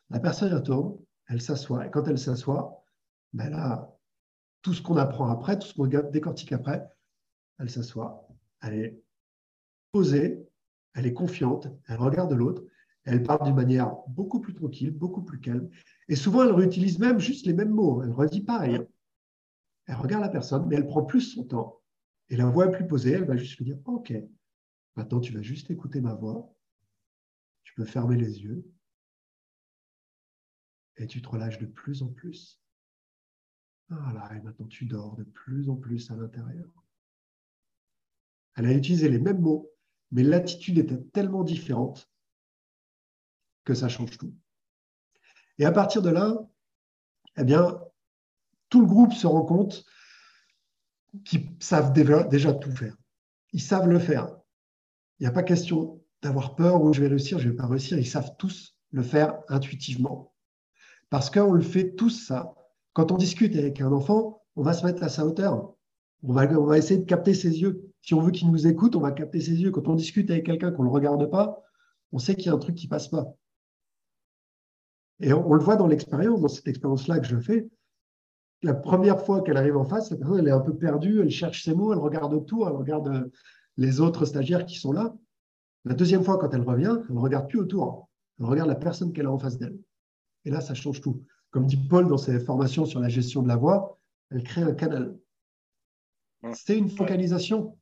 La personne y retourne, elle s'assoit. Et quand elle s'assoit, ben là, tout ce qu'on apprend après, tout ce qu'on décortique après, elle s'assoit, elle est posée, elle est confiante, elle regarde l'autre, elle parle d'une manière beaucoup plus tranquille, beaucoup plus calme. Et souvent, elle réutilise même juste les mêmes mots. Elle redit pas rien. Elle regarde la personne, mais elle prend plus son temps. Et la voix est plus posée, elle va juste lui dire Ok, maintenant tu vas juste écouter ma voix. Tu peux fermer les yeux. Et tu te relâches de plus en plus. Voilà, et maintenant tu dors de plus en plus à l'intérieur. Elle a utilisé les mêmes mots, mais l'attitude était tellement différente que ça change tout. Et à partir de là, eh bien, tout le groupe se rend compte qu'ils savent déjà, tout faire. Ils savent le faire. Il n'y a pas question d'avoir peur ou je vais réussir, je ne vais pas réussir. Ils savent tous le faire intuitivement. Parce qu'on le fait tous ça. Quand on discute avec un enfant, on va se mettre à sa hauteur. On va, on va essayer de capter ses yeux. Si on veut qu'il nous écoute, on va capter ses yeux. Quand on discute avec quelqu'un qu'on ne le regarde pas, on sait qu'il y a un truc qui ne passe pas. Et on, on le voit dans l'expérience, dans cette expérience-là que je fais la première fois qu'elle arrive en face, la personne elle est un peu perdue, elle cherche ses mots, elle regarde autour, elle regarde euh, les autres stagiaires qui sont là. La deuxième fois, quand elle revient, elle ne regarde plus autour, elle regarde la personne qu'elle a en face d'elle. Et là, ça change tout. Comme dit Paul dans ses formations sur la gestion de la voix, elle crée un canal. C'est une focalisation.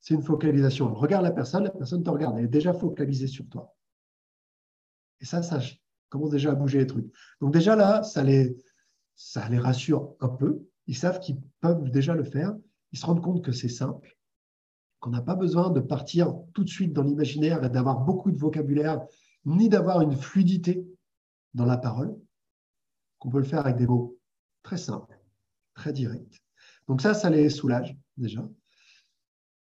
C'est une focalisation. Elle regarde la personne, la personne te regarde, elle est déjà focalisée sur toi. Et ça, ça commence déjà à bouger les trucs. Donc déjà là, ça les, ça les rassure un peu. Ils savent qu'ils peuvent déjà le faire. Ils se rendent compte que c'est simple, qu'on n'a pas besoin de partir tout de suite dans l'imaginaire et d'avoir beaucoup de vocabulaire, ni d'avoir une fluidité dans la parole, qu'on peut le faire avec des mots très simples, très directs. Donc ça, ça les soulage déjà.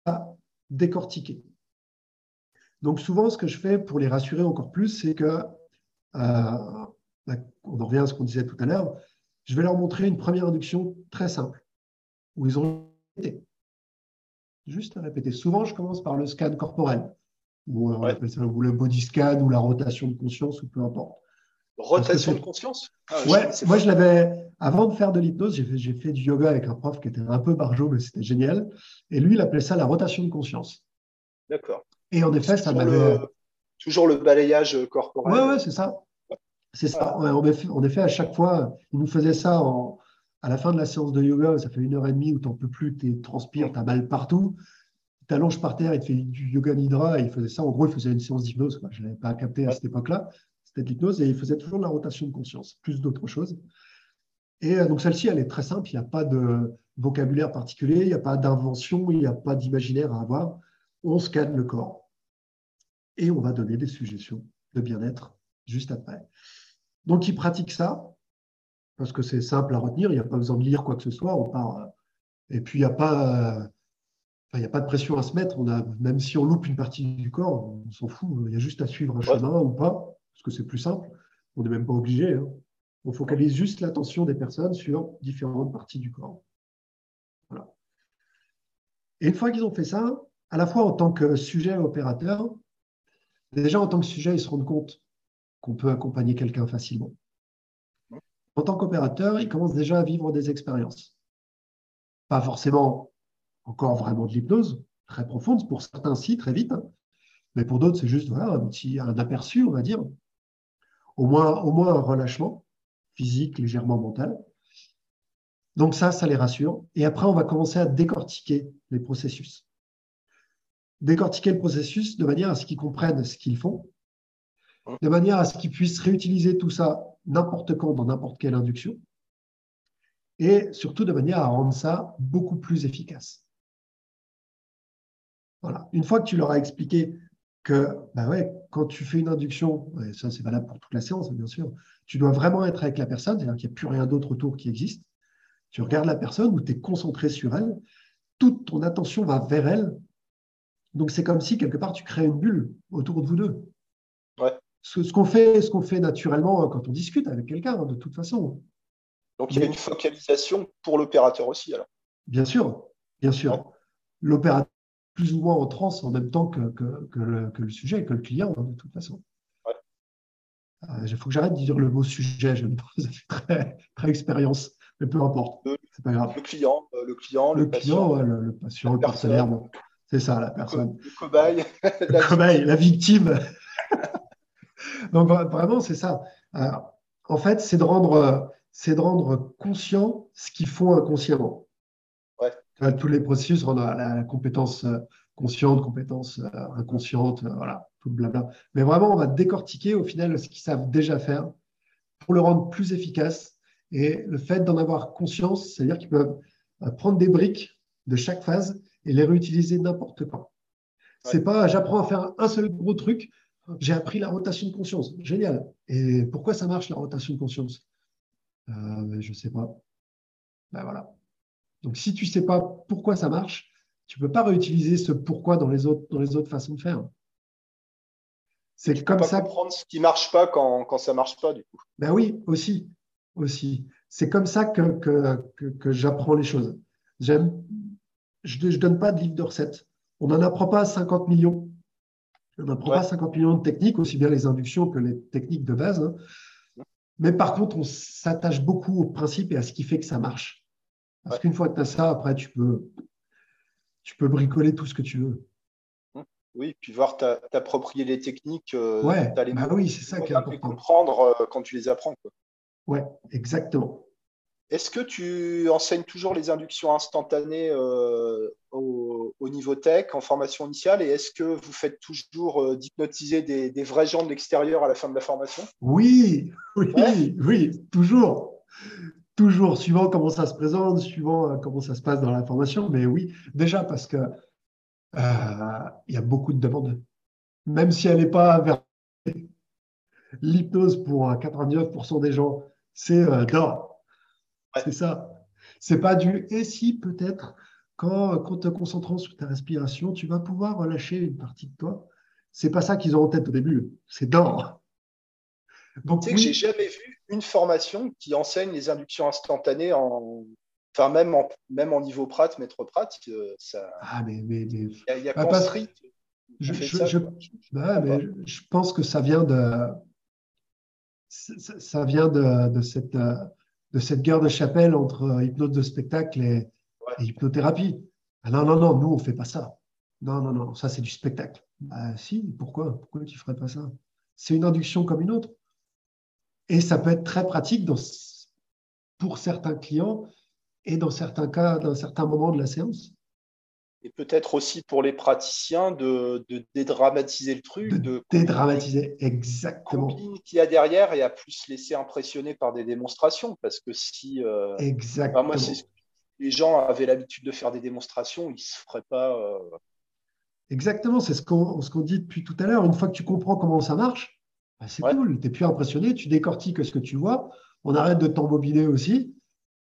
À décortiquer. Donc souvent, ce que je fais pour les rassurer encore plus, c'est que, euh, bah, on en revient à ce qu'on disait tout à l'heure, je vais leur montrer une première induction très simple, où ils ont répété. Juste à répéter. Souvent, je commence par le scan corporel, ou, ça, le body scan, ou la rotation de conscience, ou peu importe. Rotation de conscience? Ah, Ouais, moi je l'avais, avant de faire de l'hypnose, j'ai fait, fait, du yoga avec un prof qui était un peu barjot, mais c'était génial. Et lui, il appelait ça la rotation de conscience. D'accord. Et en effet, ça m'avait. Toujours le balayage corporel. Ouais, ouais, c'est ça. C'est ça. en, effet, à chaque fois, il nous faisait ça à la fin de la séance de yoga. Ça fait une heure et demie où tu n'en peux plus, tu transpires, tu as mal partout. Tu allonges par terre, il te fait du yoga nidra. Et il faisait ça. En gros, il faisait une séance d'hypnose. Je ne l'avais pas capté à cette époque-là. C'était de l'hypnose et il faisait toujours de la rotation de conscience, plus d'autres choses. Et euh, donc, celle-ci, elle est très simple. Il n'y a pas de vocabulaire particulier, il n'y a pas d'invention, il n'y a pas d'imaginaire à avoir. On scanne le corps et on va donner des suggestions de bien-être juste après. Donc, ils pratiquent ça parce que c'est simple à retenir. Il n'y a pas besoin de lire quoi que ce soit. On part, euh, et puis, il n'y a pas. il a pas de pression à se mettre. On a, même si on loupe une partie du corps, on s'en fout. Il y a juste à suivre un chemin ou pas, parce que c'est plus simple. On n'est même pas obligé. Hein. On focalise juste l'attention des personnes sur différentes parties du corps. Voilà. Et une fois qu'ils ont fait ça, à la fois en tant que sujet opérateur, déjà en tant que sujet, ils se rendent compte qu'on peut accompagner quelqu'un facilement. En tant qu'opérateur, ils commencent déjà à vivre des expériences. Pas forcément encore vraiment de l'hypnose, très profonde, pour certains si, très vite, mais pour d'autres, c'est juste un petit un aperçu, on va dire. Au moins, au moins un relâchement physique, légèrement mental. Donc ça, ça les rassure. Et après, on va commencer à décortiquer les processus. Décortiquer le processus de manière à ce qu'ils comprennent ce qu'ils font, de manière à ce qu'ils puissent réutiliser tout ça n'importe quand, dans n'importe quelle induction, et surtout de manière à rendre ça beaucoup plus efficace. Voilà. Une fois que tu leur as expliqué que bah ouais, quand tu fais une induction, et ça c'est valable pour toute la séance bien sûr, tu dois vraiment être avec la personne, c'est-à-dire qu'il n'y a plus rien d'autre autour qui existe. Tu regardes la personne ou tu es concentré sur elle, toute ton attention va vers elle. Donc c'est comme si quelque part tu crées une bulle autour de vous deux. Ouais. Ce, qu'on fait, ce qu'on fait naturellement quand on discute avec quelqu'un, hein, de toute façon. Donc il y a une focalisation pour l'opérateur aussi alors. Bien sûr, bien sûr. L'opérateur plus ou moins en transe en même temps que, le, sujet, que le client, hein, de toute façon. Il faut que j'arrête de dire le mot sujet, je [LAUGHS] ça fait très, très expérience, mais peu importe. C'est pas grave. Le client, euh, le client, le, patient, le, patient, le partenaire, c'est ça, la personne. Le cobaye. le cobaye, [LAUGHS] la victime. [LAUGHS] Donc vraiment, c'est ça. en fait, c'est de rendre, c'est de rendre conscient ce qu'ils font inconsciemment. Ouais. Tous les processus rendent la compétence euh, consciente, compétence euh, inconsciente, voilà tout le blabla. Mais vraiment, on va décortiquer au final ce qu'ils savent déjà faire pour le rendre plus efficace. Et le fait d'en avoir conscience, c'est-à-dire qu'ils peuvent euh, prendre des briques de chaque phase et les réutiliser n'importe quand. C'est pas j'apprends à faire un seul gros truc, j'ai appris la rotation de conscience. Génial. Et pourquoi ça marche la rotation de conscience? Euh, Je ne sais pas. Ben voilà. Donc si tu ne sais pas pourquoi ça marche, tu ne peux pas réutiliser ce pourquoi dans les autres, dans les autres façons de faire. C'est comme ça. comprendre ce qui marche pas quand, quand ça marche pas, du coup. Ben oui, aussi. aussi. C'est comme ça que, que, que, j'apprends les choses. J'aime, je ne donne pas de livre de recettes. On n'en apprend pas 50 millions. On n'apprend pas 50 millions de techniques, aussi bien les inductions que les techniques de base. Hein. Mais par contre, on s'attache beaucoup au principe et à ce qui fait que ça marche. Parce qu'une fois que tu as ça, après, tu peux, tu peux bricoler tout ce que tu veux. Oui, puis voir t'approprier les techniques, euh, ouais, bah oui, c'est ça qui est important. comprendre euh, quand tu les apprends. Quoi. Ouais, exactement. Est-ce que tu enseignes toujours les inductions instantanées euh, au, niveau tech, en formation initiale, et est-ce que vous faites toujours d'hypnotiser des, vrais gens de l'extérieur à la fin de la formation? Oui, [LAUGHS] oui, oui, toujours. Toujours, suivant comment ça se présente, suivant comment ça se passe dans la formation, mais oui, déjà parce que euh, il y a beaucoup de demandes. Même si elle n'est pas vers l'hypnose pour 99% des gens, c'est euh, C'est ça. C'est pas du et si peut-être quand, quand te concentrant sur ta respiration, tu vas pouvoir relâcher une partie de toi. C'est pas ça qu'ils ont en tête au début. C'est d'or. Donc, tu sais que j'ai jamais vu une formation qui enseigne les inductions instantanées en Enfin, même en, même en niveau Prat, maître Prat, euh, ça. Ah, mais. mais, Il y a, a bah, je, je, je, bah, mais je, pense que ça vient de. Ça, vient de, de, cette, de cette guerre de chapelle entre hypnose de spectacle et, hypnothérapie. Ah non, non, non, nous, on ne fait pas ça. Non, non, non, ça, c'est du spectacle. Bah, si, pourquoi? Pourquoi tu ne ferais pas ça? C'est une induction comme une autre. Et ça peut être très pratique dans, pour certains clients et dans certains cas, dans certains moments de la séance. Et peut-être aussi pour les praticiens de, dédramatiser le truc. De, dédramatiser, exactement. qu'il y a derrière et à plus se laisser impressionner par des démonstrations. Parce que si. Euh, exactement. moi, les gens avaient l'habitude de faire des démonstrations, ils ne se feraient pas. Euh, exactement, c'est ce qu'on ce dit depuis tout à l'heure. Une fois que tu comprends comment ça marche, bah, c'est cool. Tu n'es plus impressionné, tu décortiques ce que tu vois. On arrête de t'embobiner aussi.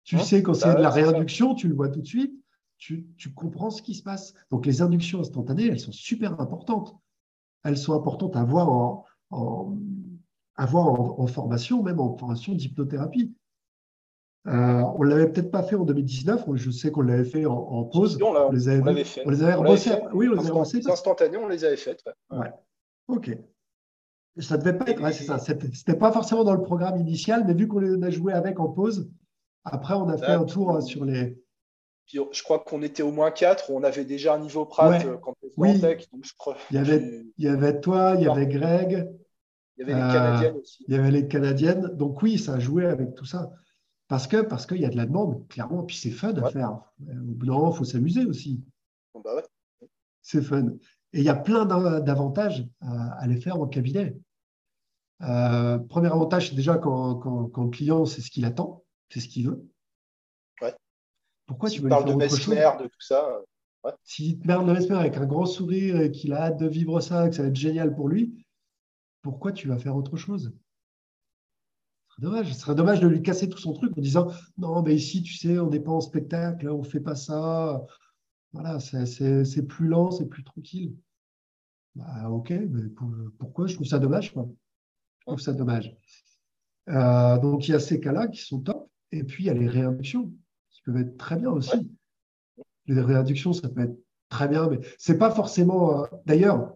Tu hein sais, quand c'est de la réinduction, tu le vois tout de suite, tu, comprends ce qui se passe. Donc, les inductions instantanées, elles sont super importantes. Elles sont importantes à avoir en, en, formation, même en formation d'hypnothérapie. Euh, on ne l'avait peut-être pas fait en 2019. Je sais qu'on l'avait fait en, pause. on, les avait, fait. On les avait rebossés. Oui, on les avait Les instantanés, on les avait faites. Ouais. Ok. Ça devait pas être. c'est ça. C'était pas forcément dans le programme initial, mais vu qu'on les a joués avec en pause, après, on a fait un tour sur les. Je crois qu'on était au moins 4, on avait déjà un niveau Prat euh, quand on oui. je crois, il, y avait, il y avait toi, il y avait Greg. Il y avait les Canadiennes aussi. Il y avait les Canadiennes. Donc oui, ça a joué avec tout ça. Parce que parce qu'il y a de la demande, clairement, puis c'est fun à faire. Au bout d'un moment, il faut s'amuser aussi. Bah c'est fun. Et il y a plein d'avantages à, les faire en cabinet. Euh, premier avantage, c'est déjà quand, quand, le client sait ce qu'il attend, c'est ce qu'il veut. Pourquoi tu veux parles de mesmer, de tout ça ouais. S'il te parle de mesmer avec un grand sourire et qu'il a hâte de vivre ça, que ça va être génial pour lui, pourquoi tu vas faire autre chose? Dommage. Ce serait dommage de lui casser tout son truc en disant non, mais ici, tu sais, on n'est pas en spectacle, on ne fait pas ça. Voilà, c'est plus lent, c'est plus tranquille. Bah, ok, mais pourquoi? Je trouve ça dommage. Quoi. Je trouve ça dommage. Euh, donc, il y a ces cas-là qui sont top. Et puis, il y a les réinductions peuvent être très bien aussi. Les réinductions, ça peut être très bien, mais c'est pas forcément. Euh, d'ailleurs,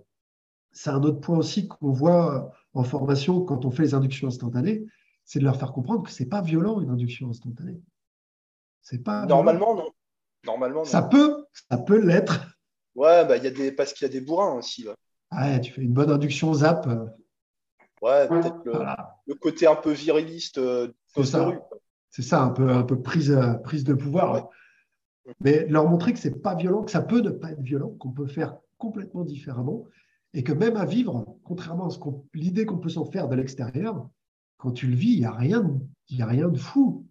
c'est un autre point aussi qu'on voit en formation quand on fait les inductions instantanées, c'est de leur faire comprendre que c'est pas violent une induction instantanée. C'est pas normalement non. Normalement Ça peut, ça peut l'être. Ouais, bah, y a des parce qu'il y a des bourrins aussi Ouais, tu fais une bonne induction zap. Euh. Ouais, peut-être le, côté un peu viriliste euh. C'est ça, un peu, un peu prise, euh, prise de pouvoir. Mais leur montrer que c'est pas violent, que ça peut ne pas être violent, qu'on peut faire complètement différemment, et que même à vivre, contrairement à l'idée qu'on peut s'en faire de l'extérieur, quand tu le vis, il n'y a, rien, a rien de fou.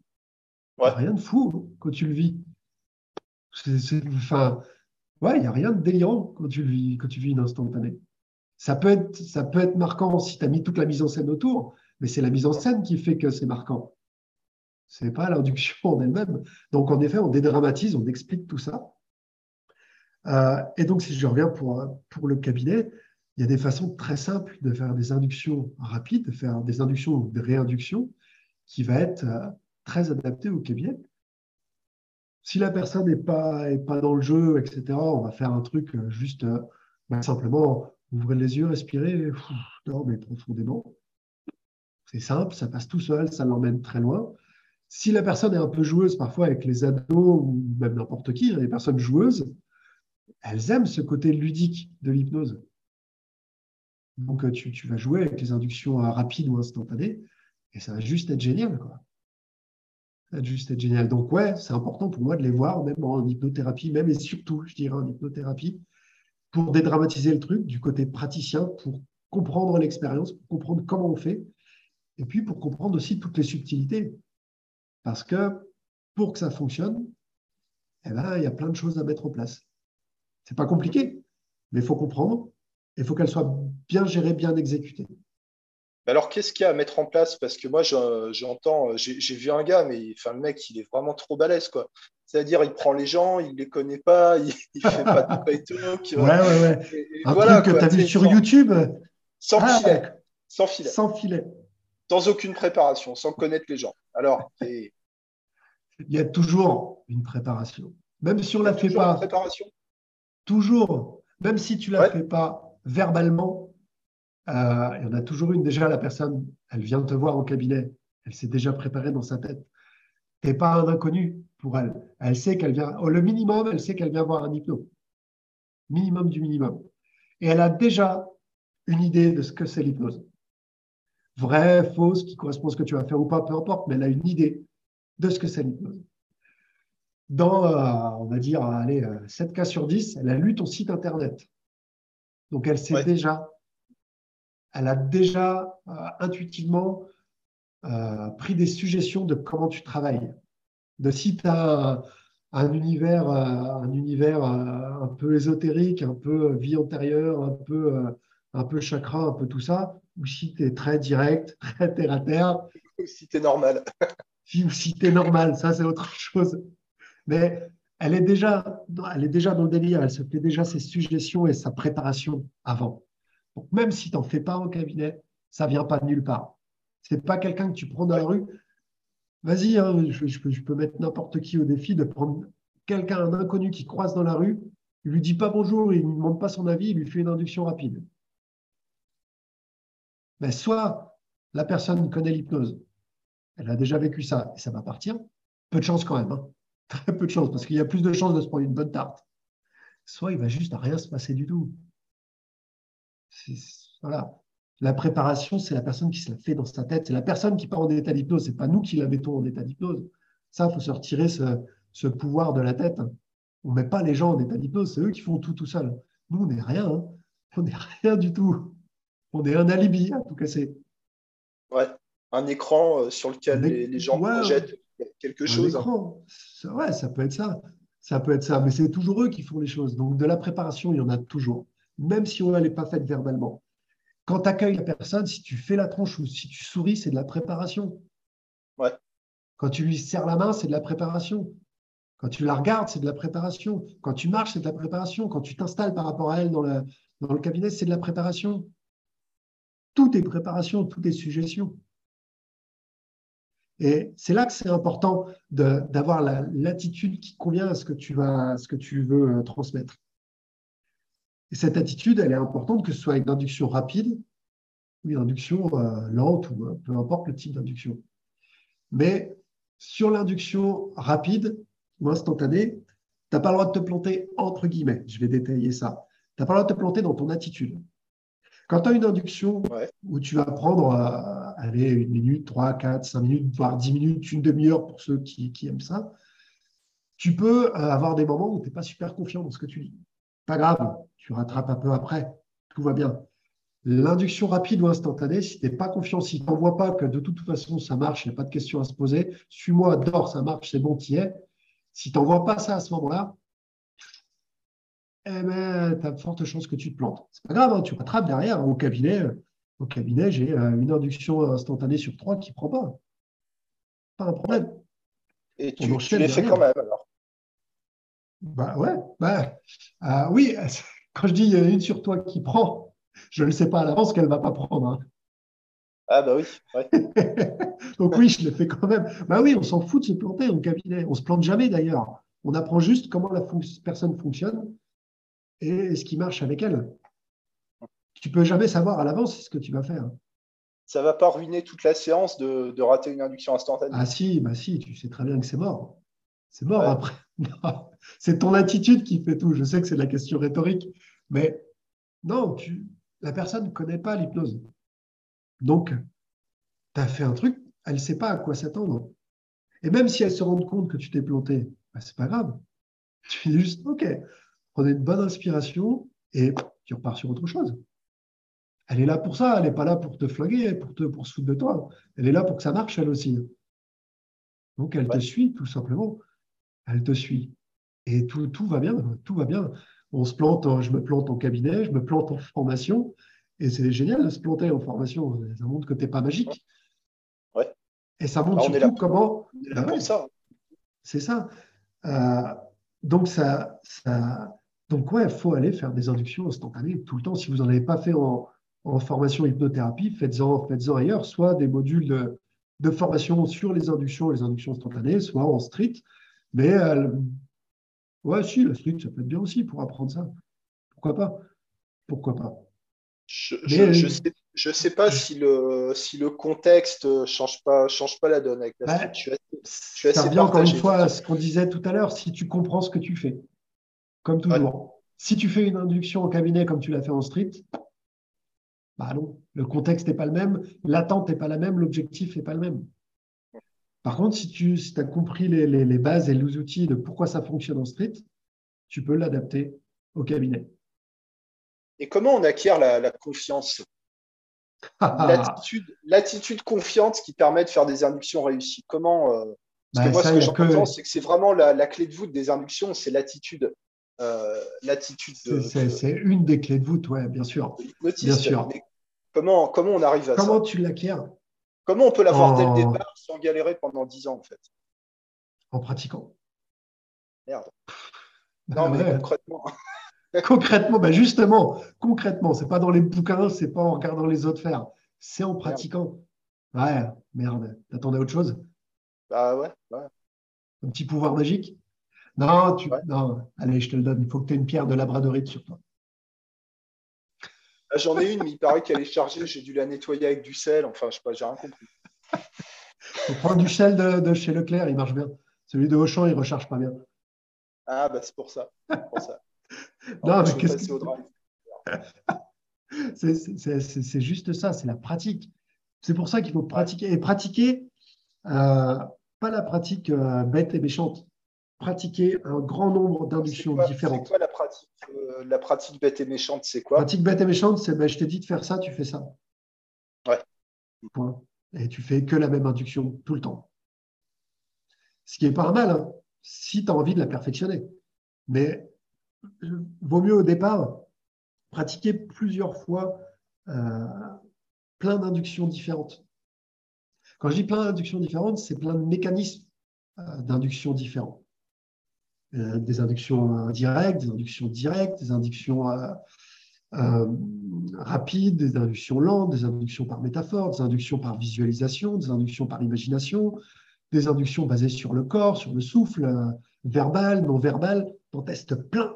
Il n'y a rien de fou quand tu le vis. enfin, ouais, il n'y a rien de délirant quand tu le vis, quand tu vis une instantanée. Ça peut être, ça peut être marquant si tu as mis toute la mise en scène autour, mais c'est la mise en scène qui fait que c'est marquant. Ce n'est pas l'induction en elle-même. Donc, en effet, on dédramatise, on explique tout ça. Euh, et donc, si je reviens pour, pour le cabinet, il y a des façons très simples de faire des inductions rapides, de faire des inductions ou des réinductions qui va être euh, très adaptées au cabinet. Si la personne n'est pas, pas dans le jeu, etc., on va faire un truc euh, juste bah, simplement ouvrir les yeux, respirer, dormir profondément. C'est simple, ça passe tout seul, ça l'emmène très loin. Si la personne est un peu joueuse, parfois avec les ados ou même n'importe qui, les personnes joueuses, elles aiment ce côté ludique de l'hypnose. Donc, euh, tu, vas jouer avec les inductions euh, rapides ou instantanées et ça va juste être génial. Quoi. Ça va juste être génial. Donc, ouais, c'est important pour moi de les voir, même en hypnothérapie, même et surtout, je dirais, en hypnothérapie, pour dédramatiser le truc du côté praticien, pour comprendre l'expérience, pour comprendre comment on fait, et puis pour comprendre aussi toutes les subtilités. Parce que pour que ça fonctionne, eh ben, il y a plein de choses à mettre en place. C'est pas compliqué, mais il faut comprendre il faut qu'elle soit bien gérée, bien exécutée. Alors, qu'est-ce qu'il y a à mettre en place? Parce que moi, j'entends, j'ai vu un gars, mais enfin, le mec, il est vraiment trop balèze. quoi. C'est-à-dire, il prend les gens, il ne les connaît pas, [LAUGHS] il ne fait pas de [LAUGHS] talk. Ouais, ouais, ouais. un truc que tu as vu sur YouTube? Sans ah, filet. Sans filet. Sans filet. Sans aucune préparation, sans connaître les gens. Alors, il y a toujours une préparation. Même si on ne la fait pas. préparation Toujours. Même si tu ne la fais pas verbalement, euh, il y en a toujours une. Déjà, la personne, elle vient te voir au cabinet, elle s'est déjà préparée dans sa tête. Tu n'es pas un inconnu pour elle. Elle sait qu'elle vient, au le minimum, elle sait qu'elle vient voir un hypno. Minimum du minimum. Et elle a déjà une idée de ce que c'est l'hypnose. Vraie, fausse, qui correspond à ce que tu vas faire ou pas, peu importe, mais elle a une idée de ce que c'est l'hypnose. Dans, euh, on va dire, allez, 7 euh, cas sur 10, elle a lu ton site internet. Donc, elle sait déjà, elle a déjà euh, intuitivement euh, pris des suggestions de comment tu travailles. De si tu as un, univers, un, univers un peu ésotérique, un peu vie antérieure, un peu, un peu chakra, un peu tout ça, ou si tu es très direct, [LAUGHS] très terre à terre. Ou si tu es normal. ou si tu es normal, ça c'est autre chose. Mais elle est déjà, elle est déjà dans le délire, elle se fait déjà ses suggestions et sa préparation avant. Donc, même si tu n'en fais pas en cabinet, ça ne vient pas de nulle part. Ce n'est pas quelqu'un que tu prends dans la rue. Vas-y, hein, je, peux, mettre n'importe qui au défi de prendre quelqu'un, un inconnu qui croise dans la rue, il lui dit pas bonjour, il ne lui demande pas son avis, il lui fait une induction rapide. Mais soit la personne connaît l'hypnose, elle a déjà vécu ça et ça va partir, peu de chance quand même, hein. [LAUGHS] très peu de chance, parce qu'il y a plus de chances de se prendre une bonne tarte. Soit il va juste rien se passer du tout. La préparation, c'est la personne qui se la fait dans sa tête. C'est la personne qui part en état d'hypnose. Ce n'est pas nous qui la mettons en état d'hypnose. Ça, il faut se retirer ce, pouvoir de la tête. On ne met pas les gens en état d'hypnose. C'est eux qui font tout tout seuls. Nous, on n'est rien. Hein. On n'est rien du tout. On est un alibi à tout casser. Ouais, un écran euh, sur lequel les, gens projettent quelque chose. Ouais, ça peut être ça. Ça peut être ça. Mais c'est toujours eux qui font les choses. Donc, de la préparation, il y en a toujours. Même si elle n'est pas faite verbalement. Quand tu accueilles la personne, si tu fais la tronche ou si tu souris, c'est de la préparation. Ouais. Quand tu lui serres la main, c'est de la préparation. Quand tu la regardes, c'est de la préparation. Quand tu marches, c'est de la préparation. Quand tu t'installes par rapport à elle dans le, dans le cabinet, c'est de la préparation. Tout est préparation, tout est suggestion. Et c'est là que c'est important d'avoir l'attitude qui convient à ce que tu, vas, ce que tu veux euh, transmettre. Et cette attitude, elle est importante que ce soit une induction rapide ou une induction euh, lente ou euh, peu importe le type d'induction. Mais sur l'induction rapide ou instantanée, tu n'as pas le droit de te planter entre guillemets. Je vais détailler ça. Tu n'as pas le droit de te planter dans ton attitude. Quand tu as une induction où tu vas prendre euh, allez, une minute, trois, quatre, cinq minutes, voire dix minutes, une demi-heure pour ceux qui, qui, aiment ça, tu peux avoir des moments où tu n'es pas super confiant dans ce que tu dis. Pas grave, tu rattrapes un peu après, tout va bien. L'induction rapide ou instantanée, si tu n'es pas confiant, si tu n'en vois pas que de toute façon ça marche, il n'y a pas de question à se poser, suis-moi, dors, ça marche, c'est bon, tu y es. Si tu n'en vois pas ça à ce moment-là, eh ben, tu as de fortes chances que tu te plantes. C'est pas grave, hein, tu rattrapes derrière. Au cabinet, au cabinet j'ai euh, une induction instantanée sur trois qui ne prend pas. Pas un problème. Et tu, tu les fais quand même alors bah ouais, bah, ah oui, [LAUGHS] quand je dis il y a une sur toi qui prend, je ne sais pas à l'avance qu'elle ne va pas prendre. Hein. Ah bah oui. [LAUGHS] Donc oui, je le fais quand même. Bah oui, on s'en fout de se planter au cabinet. On ne se plante jamais d'ailleurs. On apprend juste comment la personne fonctionne et ce qui marche avec elle. Tu peux jamais savoir à l'avance ce que tu vas faire. Ça ne va pas ruiner toute la séance de, de, rater une induction instantanée. Ah si, bah si, tu sais très bien que c'est mort. C'est mort après. [LAUGHS] c'est ton attitude qui fait tout. Je sais que c'est la question rhétorique, mais non, la personne ne connaît pas l'hypnose. Donc, tu as fait un truc, elle ne sait pas à quoi s'attendre. Et même si elle se rend compte que tu t'es planté, bah, c'est pas grave. Tu dis juste, OK, prenez une bonne inspiration et tu repars sur autre chose. Elle est là pour ça, elle n'est pas là pour te flinguer, pour te pour se foutre de toi. Elle est là pour que ça marche, elle aussi. Donc, elle te suit, tout simplement elle te suit. Et tout, tout va bien, tout va bien. On se plante, je me plante en cabinet, je me plante en formation, et c'est génial de se planter en formation. Ça montre que tu n'es pas magique. Ouais. Et ça montre surtout comment. Ça. C'est ça. Euh, donc, ça, ça, donc, ouais, il faut aller faire des inductions instantanées tout le temps. Si vous n'en avez pas fait en, formation hypnothérapie, faites-en faites ailleurs, soit des modules de, de, formation sur les inductions, les inductions instantanées, soit en street. Mais euh, ouais, si, la street, ça peut être bien aussi pour apprendre ça. Pourquoi pas? Pourquoi pas? Je ne sais, je sais, pas si le, si le contexte ne change pas, change pas la donne avec la street. je ça revient encore une fois à ce qu'on disait tout à l'heure, si tu comprends ce que tu fais, comme toujours. Si tu fais une induction en cabinet comme tu l'as fait en street, bah non, le contexte n'est pas le même, l'attente n'est pas la même, l'objectif n'est pas le même. Par contre, si tu as compris les, bases et les outils de pourquoi ça fonctionne en street, tu peux l'adapter au cabinet. Et comment on acquiert la, confiance? L'attitude confiante qui permet de faire des inductions réussies. Comment euh, Parce que bah, moi, ce que j'entends, c'est que c'est vraiment la, clé de voûte des inductions, c'est l'attitude. Euh, l'attitude c'est une des clés de voûte, ouais, bien sûr. Bien sûr. comment, comment on arrive à ça Comment tu l'acquiers Comment on peut l'avoir dès le départ sans galérer pendant 10 ans, en fait En pratiquant. Merde. [LAUGHS] Non, mais concrètement. [LAUGHS] concrètement, bah justement, concrètement, c'est pas dans les bouquins, c'est pas en regardant les autres faire, c'est en pratiquant. Ouais, merde, t'attendais autre chose Bah ouais, Un petit pouvoir magique Non, tu... non, allez, je te le donne. Il faut que tu aies une pierre de labradorite sur toi. Ah, j'en ai une, mais il paraît qu'elle est chargée. J'ai dû la nettoyer avec du sel. Enfin, je sais pas, j'ai rien compris. On prend du sel de, chez Leclerc, il marche bien. Celui de Auchan, il ne recharge pas bien. Ah, bah c'est pour ça. Pour ça. [LAUGHS] non, mais qu'est-ce [LAUGHS] c'est juste ça, c'est la pratique. C'est pour ça qu'il faut pratiquer. Et pratiquer, euh, pas la pratique euh, bête et méchante. Pratiquer un grand nombre d'inductions différentes. C'est quoi la pratique, euh, la pratique bête et méchante C'est quoi? Pratique bête et méchante, c'est ben, je t'ai dit de faire ça, tu fais ça. Ouais. Point. Et tu fais que la même induction tout le temps. Ce qui est pas mal, hein, si tu as envie de la perfectionner. Mais vaut mieux au départ pratiquer plusieurs fois plein d'inductions différentes. Quand je dis plein d'inductions différentes, c'est plein de mécanismes euh, d'induction différents. Euh, des inductions indirectes, des inductions directes, des inductions euh, rapides, des inductions lentes, des inductions par métaphore, des inductions par visualisation, des inductions par imagination, des inductions basées sur le corps, sur le souffle, verbal, non verbal. Tu en testes plein,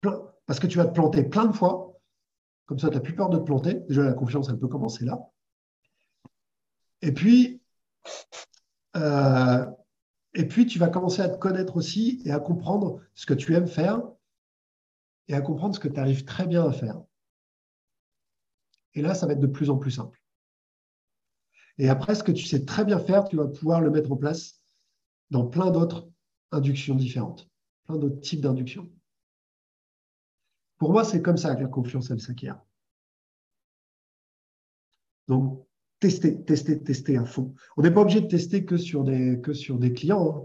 plein. Parce que tu vas te planter plein de fois comme ça, tu n'as plus peur de te planter. Déjà, la confiance, elle peut commencer là. Et puis, euh, et puis, tu vas commencer à te connaître aussi et à comprendre ce que tu aimes faire et à comprendre ce que tu arrives très bien à faire. Et là, ça va être de plus en plus simple. Et après, ce que tu sais très bien faire, tu vas pouvoir le mettre en place dans plein d'autres inductions différentes, plein d'autres types d'inductions. Pour moi, c'est comme ça que la confiance, elle s'acquiert. Donc, tester, tester, tester à fond. On n'est pas obligé de tester que sur des, que sur des clients. Hein.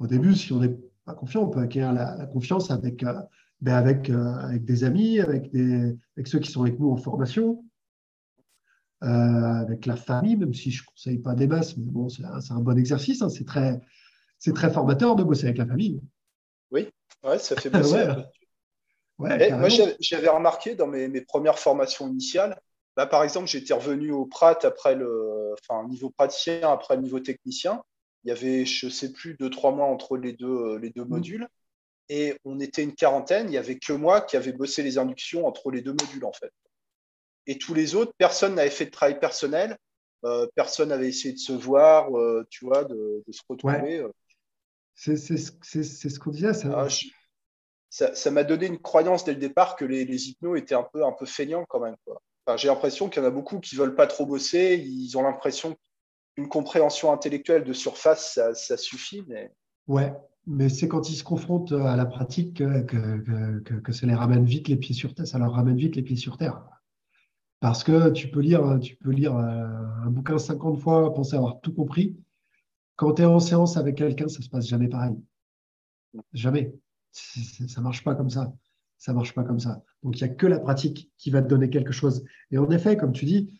Au début, si on n'est pas confiant, on peut acquérir la, confiance avec, euh, ben avec, euh, avec des amis, avec, des, avec ceux qui sont avec nous en formation, euh, avec la famille, même si je ne conseille pas des masses, mais bon, c'est un, bon exercice. Hein. c'est très, très formateur de bosser avec la famille. Oui, ouais, ça fait [LAUGHS] bosser. moi, j'avais remarqué dans mes, premières formations initiales, bah, par exemple, j'étais revenu au Prat après le enfin, niveau praticien, après le niveau technicien. Il y avait, je ne sais plus, deux, trois mois entre les deux, les deux mmh. modules. Et on était une quarantaine. Il n'y avait que moi qui avait bossé les inductions entre les deux modules, en fait. Et tous les autres, personne n'avait fait de travail personnel. Euh, personne n'avait essayé de se voir, euh, tu vois, de, se retrouver. Euh. C'est ce qu'on disait. Ça. Ah, ça, m'a donné une croyance dès le départ que les, hypnos étaient un peu, un peu feignants quand même. J'ai l'impression qu'il y en a beaucoup qui ne veulent pas trop bosser. Ils ont l'impression qu'une compréhension intellectuelle de surface, ça, suffit. Mais... Mais c'est quand ils se confrontent à la pratique que, ça les ramène vite les pieds sur terre. Ça leur ramène vite les pieds sur terre. Parce que tu peux lire, tu peux lire euh, un bouquin 50 fois, penser avoir tout compris. Quand tu es en séance avec quelqu'un, ça ne se passe jamais pareil. Jamais ça marche pas comme ça. Ça marche pas comme ça. Donc, il n'y a que la pratique qui va te donner quelque chose. Et en effet, comme tu dis,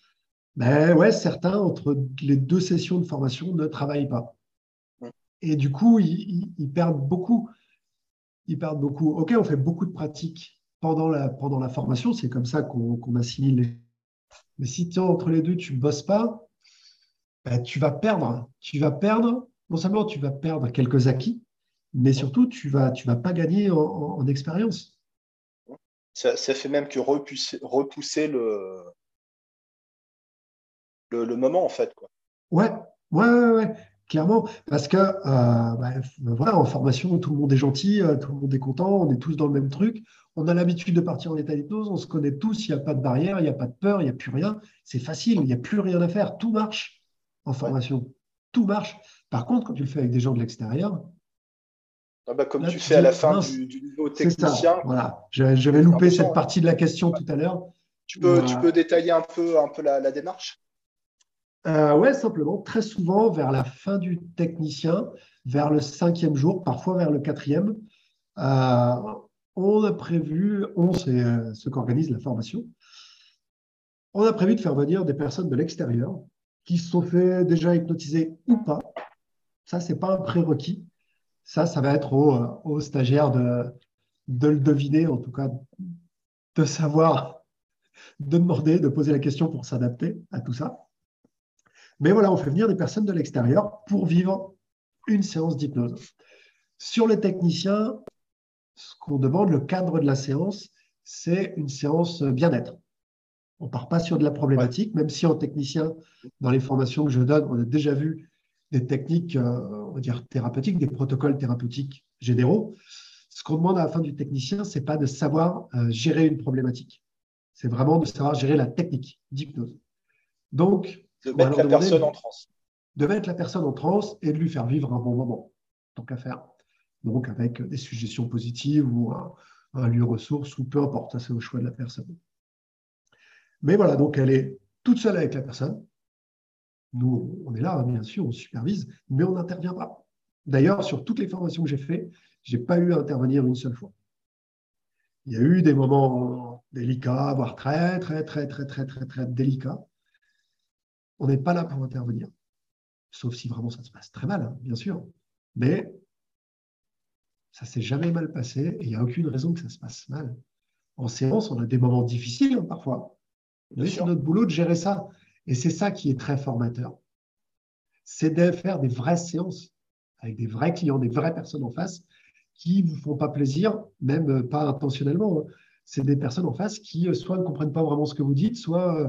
ben ouais, certains, entre les deux sessions de formation, ne travaillent pas. Et du coup, ils, perdent beaucoup. Ils perdent beaucoup. OK, on fait beaucoup de pratiques pendant la, pendant la formation. C'est comme ça qu'on assimile les. Mais si tu entre les deux, tu ne bosses pas, ben, tu vas perdre. Tu vas perdre, non seulement tu vas perdre quelques acquis, mais surtout, tu ne vas, tu vas pas gagner en, expérience. Ça, fait même que repousser, repousser le, le, moment, en fait. Quoi. Ouais, ouais, ouais, clairement. Parce que, euh, bah, voilà, en formation, tout le monde est gentil, euh, tout le monde est content, on est tous dans le même truc. On a l'habitude de partir en état d'hypnose, on se connaît tous, il n'y a pas de barrière, il n'y a pas de peur, il n'y a plus rien. C'est facile, il n'y a plus rien à faire. Tout marche en formation. Tout marche. Par contre, quand tu le fais avec des gens de l'extérieur, ah bah, comme tu fais à la fin du, niveau technicien. voilà. J'avais loupé cette partie de la question tout à l'heure. Tu peux, tu peux détailler un peu, un peu la, démarche? Euh, Oui, simplement, très souvent, vers la fin du technicien, vers le cinquième jour, parfois vers le quatrième, euh, on a prévu, on, c'est euh, ce qu'organise la formation, on a prévu de faire venir des personnes de l'extérieur qui se sont fait déjà hypnotiser ou pas. Ça, ce n'est pas un prérequis. Ça, ça va être aux, stagiaires de, de le deviner, en tout cas, de savoir, de demander, de poser la question pour s'adapter à tout ça. Mais voilà, on fait venir des personnes de l'extérieur pour vivre une séance d'hypnose. Sur les techniciens, ce qu'on demande, le cadre de la séance, c'est une séance bien-être. On ne part pas sur de la problématique, même si en technicien, dans les formations que je donne, on a déjà vu des techniques, euh, on va dire, thérapeutiques, des protocoles thérapeutiques généraux. Ce qu'on demande à la fin du technicien, ce n'est pas de savoir euh, gérer une problématique. C'est vraiment de savoir gérer la technique d'hypnose. Donc, de mettre la personne en transe. De mettre la personne en transe et de lui faire vivre un bon moment, tant qu'à faire. Donc, avec des suggestions positives ou un, un lieu ressource ou peu importe, c'est au choix de la personne. Mais voilà, donc elle est toute seule avec la personne. Nous, on est là, bien sûr, on supervise, mais on n'intervient pas. D'ailleurs, sur toutes les formations que j'ai faites, je n'ai pas eu à intervenir une seule fois. Il y a eu des moments délicats, voire très, très, très, très, très, très, très délicats. On n'est pas là pour intervenir. Sauf si vraiment ça se passe très mal, hein, bien sûr. Mais ça s'est jamais mal passé et il n'y a aucune raison que ça se passe mal. En séance, on a des moments difficiles hein, parfois. Mais c'est notre boulot de gérer ça. Et c'est ça qui est très formateur. C'est de faire des vraies séances avec des vrais clients, des vraies personnes en face qui ne vous font pas plaisir, même pas intentionnellement. Hein. C'est des personnes en face qui euh, soit ne comprennent pas vraiment ce que vous dites, soit euh,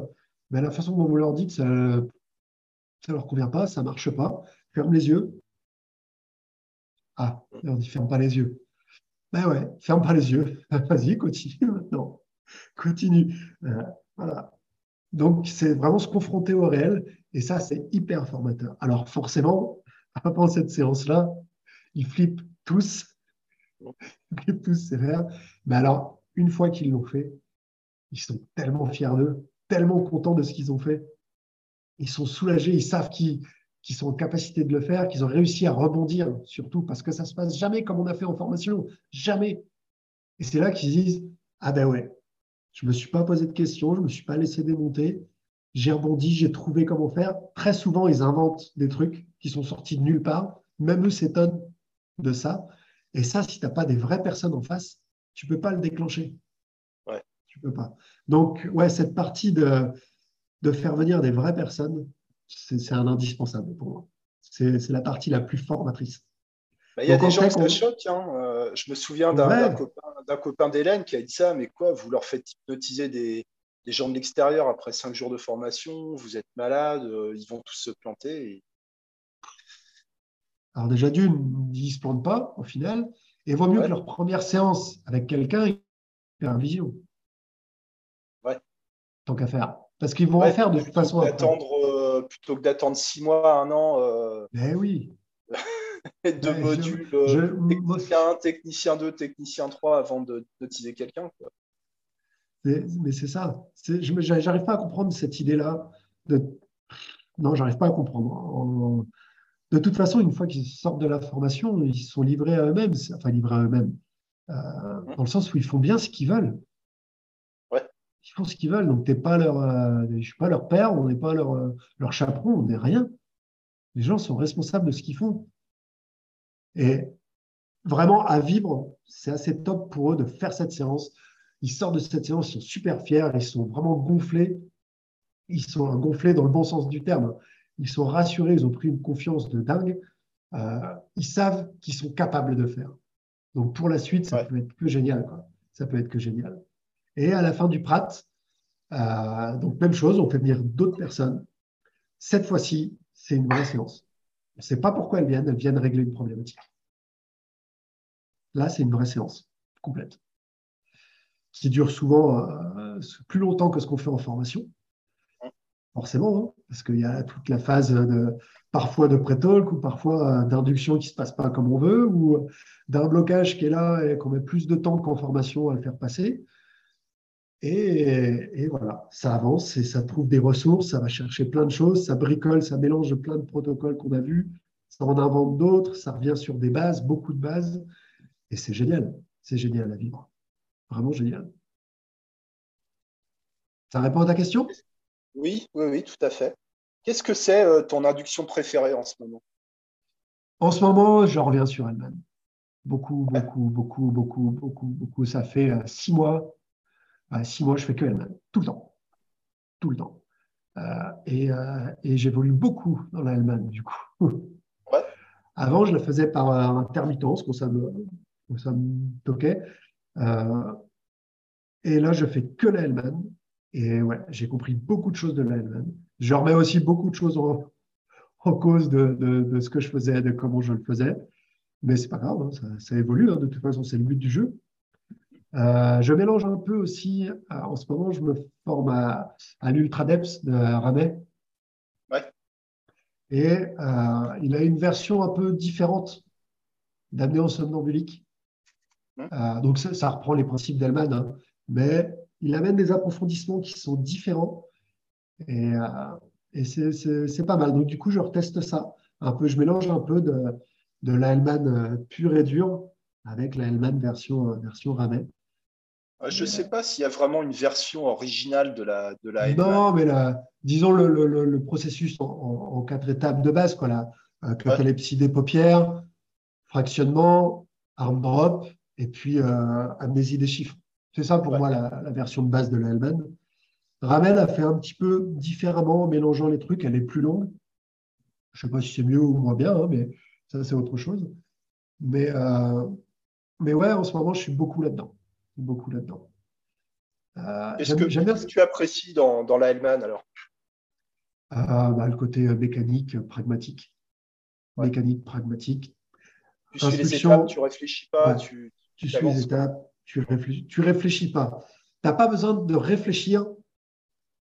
ben, la façon dont vous leur dites, ça ne leur convient pas, ça ne marche pas. Ferme les yeux, ah, on dit ferme pas les yeux. Ben ouais, ferme pas les yeux. [LAUGHS] Vas-y, continue maintenant. Continue. Euh, voilà. Donc, c'est vraiment se confronter au réel. Et ça, c'est hyper formateur. Alors, forcément, [LAUGHS] avant cette séance-là, ils flippent tous. [LAUGHS] Ils flippent tous sévère. Mais alors, une fois qu'ils l'ont fait, ils sont tellement fiers d'eux, tellement contents de ce qu'ils ont fait. Ils sont soulagés, ils savent qu'ils qui sont en capacité de le faire, qu'ils ont réussi à rebondir, surtout parce que ça ne se passe jamais comme on a fait en formation, jamais. Et c'est là qu'ils disent Ah ben ouais, je ne me suis pas posé de questions, je ne me suis pas laissé démonter, j'ai rebondi, j'ai trouvé comment faire. Très souvent, ils inventent des trucs qui sont sortis de nulle part, même eux s'étonnent de ça. Et ça, si tu n'as pas des vraies personnes en face, tu ne peux pas le déclencher. Ouais. Tu peux pas. Donc, ouais, cette partie de, de faire venir des vraies personnes, c'est un indispensable pour moi. C'est la partie la plus formatrice. Bah, il y a des gens qui se choquent. Hein. Euh, je me souviens d'un copain, d'Hélène qui a dit ça, mais quoi, vous leur faites hypnotiser des, gens de l'extérieur après cinq jours de formation, vous êtes malade, euh, ils vont tous se planter. Alors déjà d'une, ils ne se plantent pas au final, et vaut mieux que leur première séance avec quelqu'un un visio. Ouais. Tant qu'à faire. Parce qu'ils vont en faire de toute façon. Attendre plutôt que d'attendre six mois, un an. Euh, ben oui. De modules euh, technicien 1, technicien 2, technicien 3 avant de notiser quelqu'un. Mais c'est ça. Je n'arrive pas à comprendre cette idée-là. De... Non, j'arrive pas à comprendre. De toute façon, une fois qu'ils sortent de la formation, ils sont livrés à eux-mêmes, enfin livrés à eux-mêmes, euh, mmh. dans le sens où ils font bien ce qu'ils veulent ils font ce qu'ils veulent. Donc, t'es pas leur, euh, je suis pas leur père, on n'est pas leur, euh, leur chaperon, on n'est rien. Les gens sont responsables de ce qu'ils font. Et vraiment, à vivre, c'est assez top pour eux de faire cette séance. Ils sortent de cette séance, ils sont super fiers, ils sont vraiment gonflés. Ils sont gonflés dans le bon sens du terme. Ils sont rassurés, ils ont pris une confiance de dingue. Euh, ils savent qu'ils sont capables de faire. Donc pour la suite, ça peut être que génial. Ça peut être que génial. Et à la fin du Prat, euh, donc même chose, on fait venir d'autres personnes. Cette fois-ci, c'est une vraie séance. On ne sait pas pourquoi elles viennent, elles viennent régler une problématique. Là, c'est une vraie séance complète, qui dure souvent euh, plus longtemps que ce qu'on fait en formation. Forcément, hein, parce qu'il y a toute la phase de, parfois de pré-talk ou parfois euh, d'induction qui ne se passe pas comme on veut, ou d'un blocage qui est là et qu'on met plus de temps qu'en formation à le faire passer. Et, voilà, ça avance et ça trouve des ressources, ça va chercher plein de choses, ça bricole, ça mélange plein de protocoles qu'on a vus, ça en invente d'autres, ça revient sur des bases, beaucoup de bases, et c'est génial, c'est génial à vivre, vraiment génial. Ça répond à ta question? Oui, oui, oui, tout à fait. Qu'est-ce que c'est euh, ton induction préférée en ce moment? En ce moment, je reviens sur elle-même. Beaucoup, beaucoup, beaucoup, beaucoup, beaucoup, beaucoup. Ça fait euh, six mois six mois, je fais que elle-même, tout le temps. Tout le temps. et, et j'évolue beaucoup dans la du coup. [LAUGHS] Avant, je le faisais par intermittence, quand ça me, ça me toquait. et là, je fais que la Et ouais, j'ai compris beaucoup de choses de la Je remets aussi beaucoup de choses en, [LAUGHS] en cause de, de, ce que je faisais, de comment je le faisais. Mais c'est pas grave, hein, ça, ça, évolue. Hein, de toute façon, c'est le but du jeu. Euh, je mélange un peu aussi, euh, en ce moment, je me forme à, à l'Ultradeps de Ramet. Ouais. Et euh, il a une version un peu différente d'amener somnambulique. Donc ça, ça, reprend les principes d'Elman, hein, mais il amène des approfondissements qui sont différents. Et, et c'est pas mal. Donc du coup, je reteste ça un peu. Je mélange un peu de, de l'Allemagne pure et dure avec la version, version. Je ne sais pas s'il y a vraiment une version originale de la, de la Non, mais disons le, le, le processus en, quatre étapes de base, quoi, la euh, catalepsie des paupières, fractionnement, arm drop, et puis euh, amnésie des chiffres. C'est ça pour moi la, la, version de base de la Hellman. Ramel a fait un petit peu différemment en mélangeant les trucs, elle est plus longue. Je ne sais pas si c'est mieux ou moins bien, hein, mais ça c'est autre chose. Mais, euh, mais ouais, en ce moment, je suis beaucoup là-dedans beaucoup là-dedans. Euh, Est-ce que, tu apprécies dans, dans la Hellman alors? Euh, bah, Le côté euh, mécanique, pragmatique. Mécanique, pragmatique. Tu suis les étapes, tu réfléchis pas. Tu, tu suis les étapes, tu réfléchis, tu réfléchis pas. Tu n'as pas besoin de réfléchir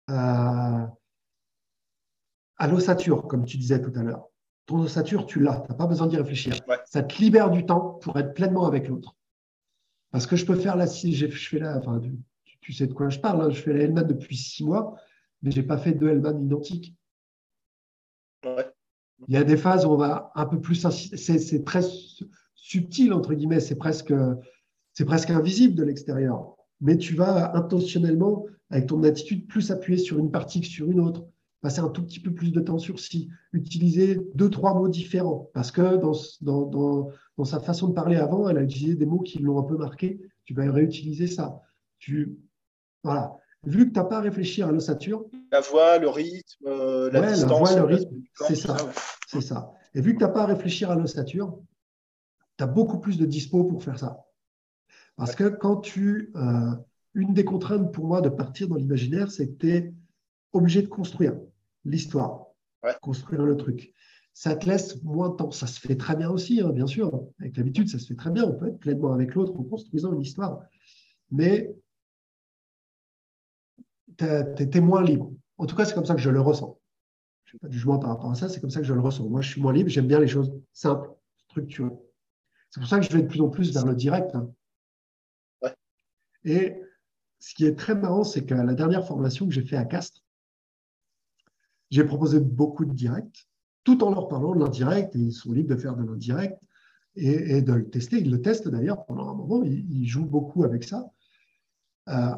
à, à l'ossature, comme tu disais tout à l'heure. Ton ossature, tu l'as, tu n'as pas besoin d'y réfléchir. Ça te libère du temps pour être pleinement avec l'autre. Parce que je peux faire la, si je fais la, enfin, tu, sais de quoi je parle, hein, je fais la Hellman depuis six mois, mais je n'ai pas fait deux Hellman identiques. Il y a des phases où on va un peu plus, c'est très subtil, entre guillemets, c'est presque, presque invisible de l'extérieur. Mais tu vas intentionnellement, avec ton attitude, plus appuyer sur une partie que sur une autre passer un tout petit peu plus de temps sur si, utiliser deux, trois mots différents. Parce que dans, dans, dans, sa façon de parler avant, elle a utilisé des mots qui l'ont un peu marqué. Tu vas réutiliser ça. Tu, voilà. Vu que tu n'as pas à réfléchir à l'ossature. La voix, le rythme, euh, la distance. La voix, le rythme, c'est ça. C'est ça. Et vu que tu n'as pas à réfléchir à l'ossature, tu as beaucoup plus de dispo pour faire ça. Parce que quand tu. Euh, une des contraintes pour moi de partir dans l'imaginaire, c'est que tu es obligé de construire l'histoire, construire le truc. Ça te laisse moins de temps. Ça se fait très bien aussi, hein, bien sûr. Avec l'habitude, ça se fait très bien. On peut être pleinement avec l'autre en construisant une histoire. Mais tu es, moins libre. En tout cas, c'est comme ça que je le ressens. Je n'ai pas de jugement par rapport à ça, c'est comme ça que je le ressens. Moi, je suis moins libre, j'aime bien les choses simples, structurées. C'est pour ça que je vais de plus en plus vers le direct. Hein. Et ce qui est très marrant, c'est que la dernière formation que j'ai fait à Castres, j'ai proposé beaucoup de directs, tout en leur parlant de l'indirect, et ils sont libres de faire de l'indirect et, de le tester. Ils le testent d'ailleurs pendant un moment, ils, jouent beaucoup avec ça. Euh,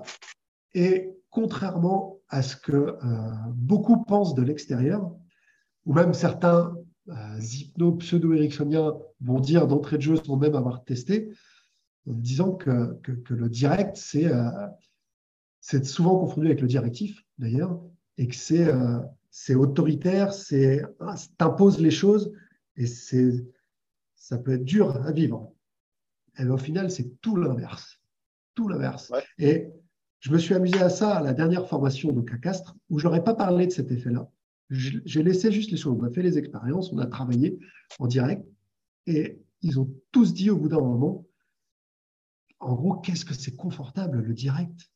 et contrairement à ce que euh, beaucoup pensent de l'extérieur, ou même certains euh, hypno-pseudo-ericksoniens vont dire d'entrée de jeu sans même avoir testé, en disant que, que, le direct, c'est souvent confondu avec le directif d'ailleurs, et que c'est c'est autoritaire, c'est t'imposes les choses et c'est ça peut être dur à vivre. Et au final, c'est tout l'inverse, tout l'inverse. Et je me suis amusé à ça à la dernière formation donc à Castres où j'aurais pas parlé de cet effet-là. J'ai laissé juste les choses. On a fait les expériences, on a travaillé en direct et ils ont tous dit au bout d'un moment, en gros, qu'est-ce que c'est confortable le direct?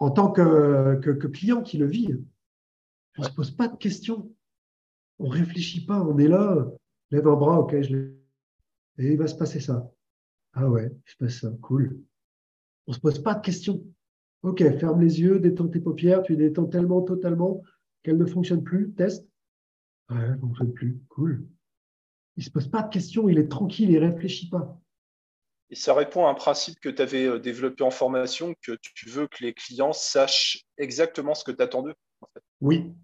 En tant que, que client qui le vit. On ne se pose pas de questions. On ne réfléchit pas. On est là, lève un bras, ok, je Et il va se passer ça. Ah ouais, il se passe ça. Cool. On ne se pose pas de questions. Ok, ferme les yeux, détends tes paupières. Tu les détends tellement, totalement qu'elles ne fonctionnent plus. Test. Ouais, elle ne fonctionne plus. Cool. Il ne se pose pas de questions. Il est tranquille. Il ne réfléchit pas. Et ça répond à un principe que tu avais euh, développé en formation, que tu veux que les clients sachent exactement ce que tu attends d'eux. Oui,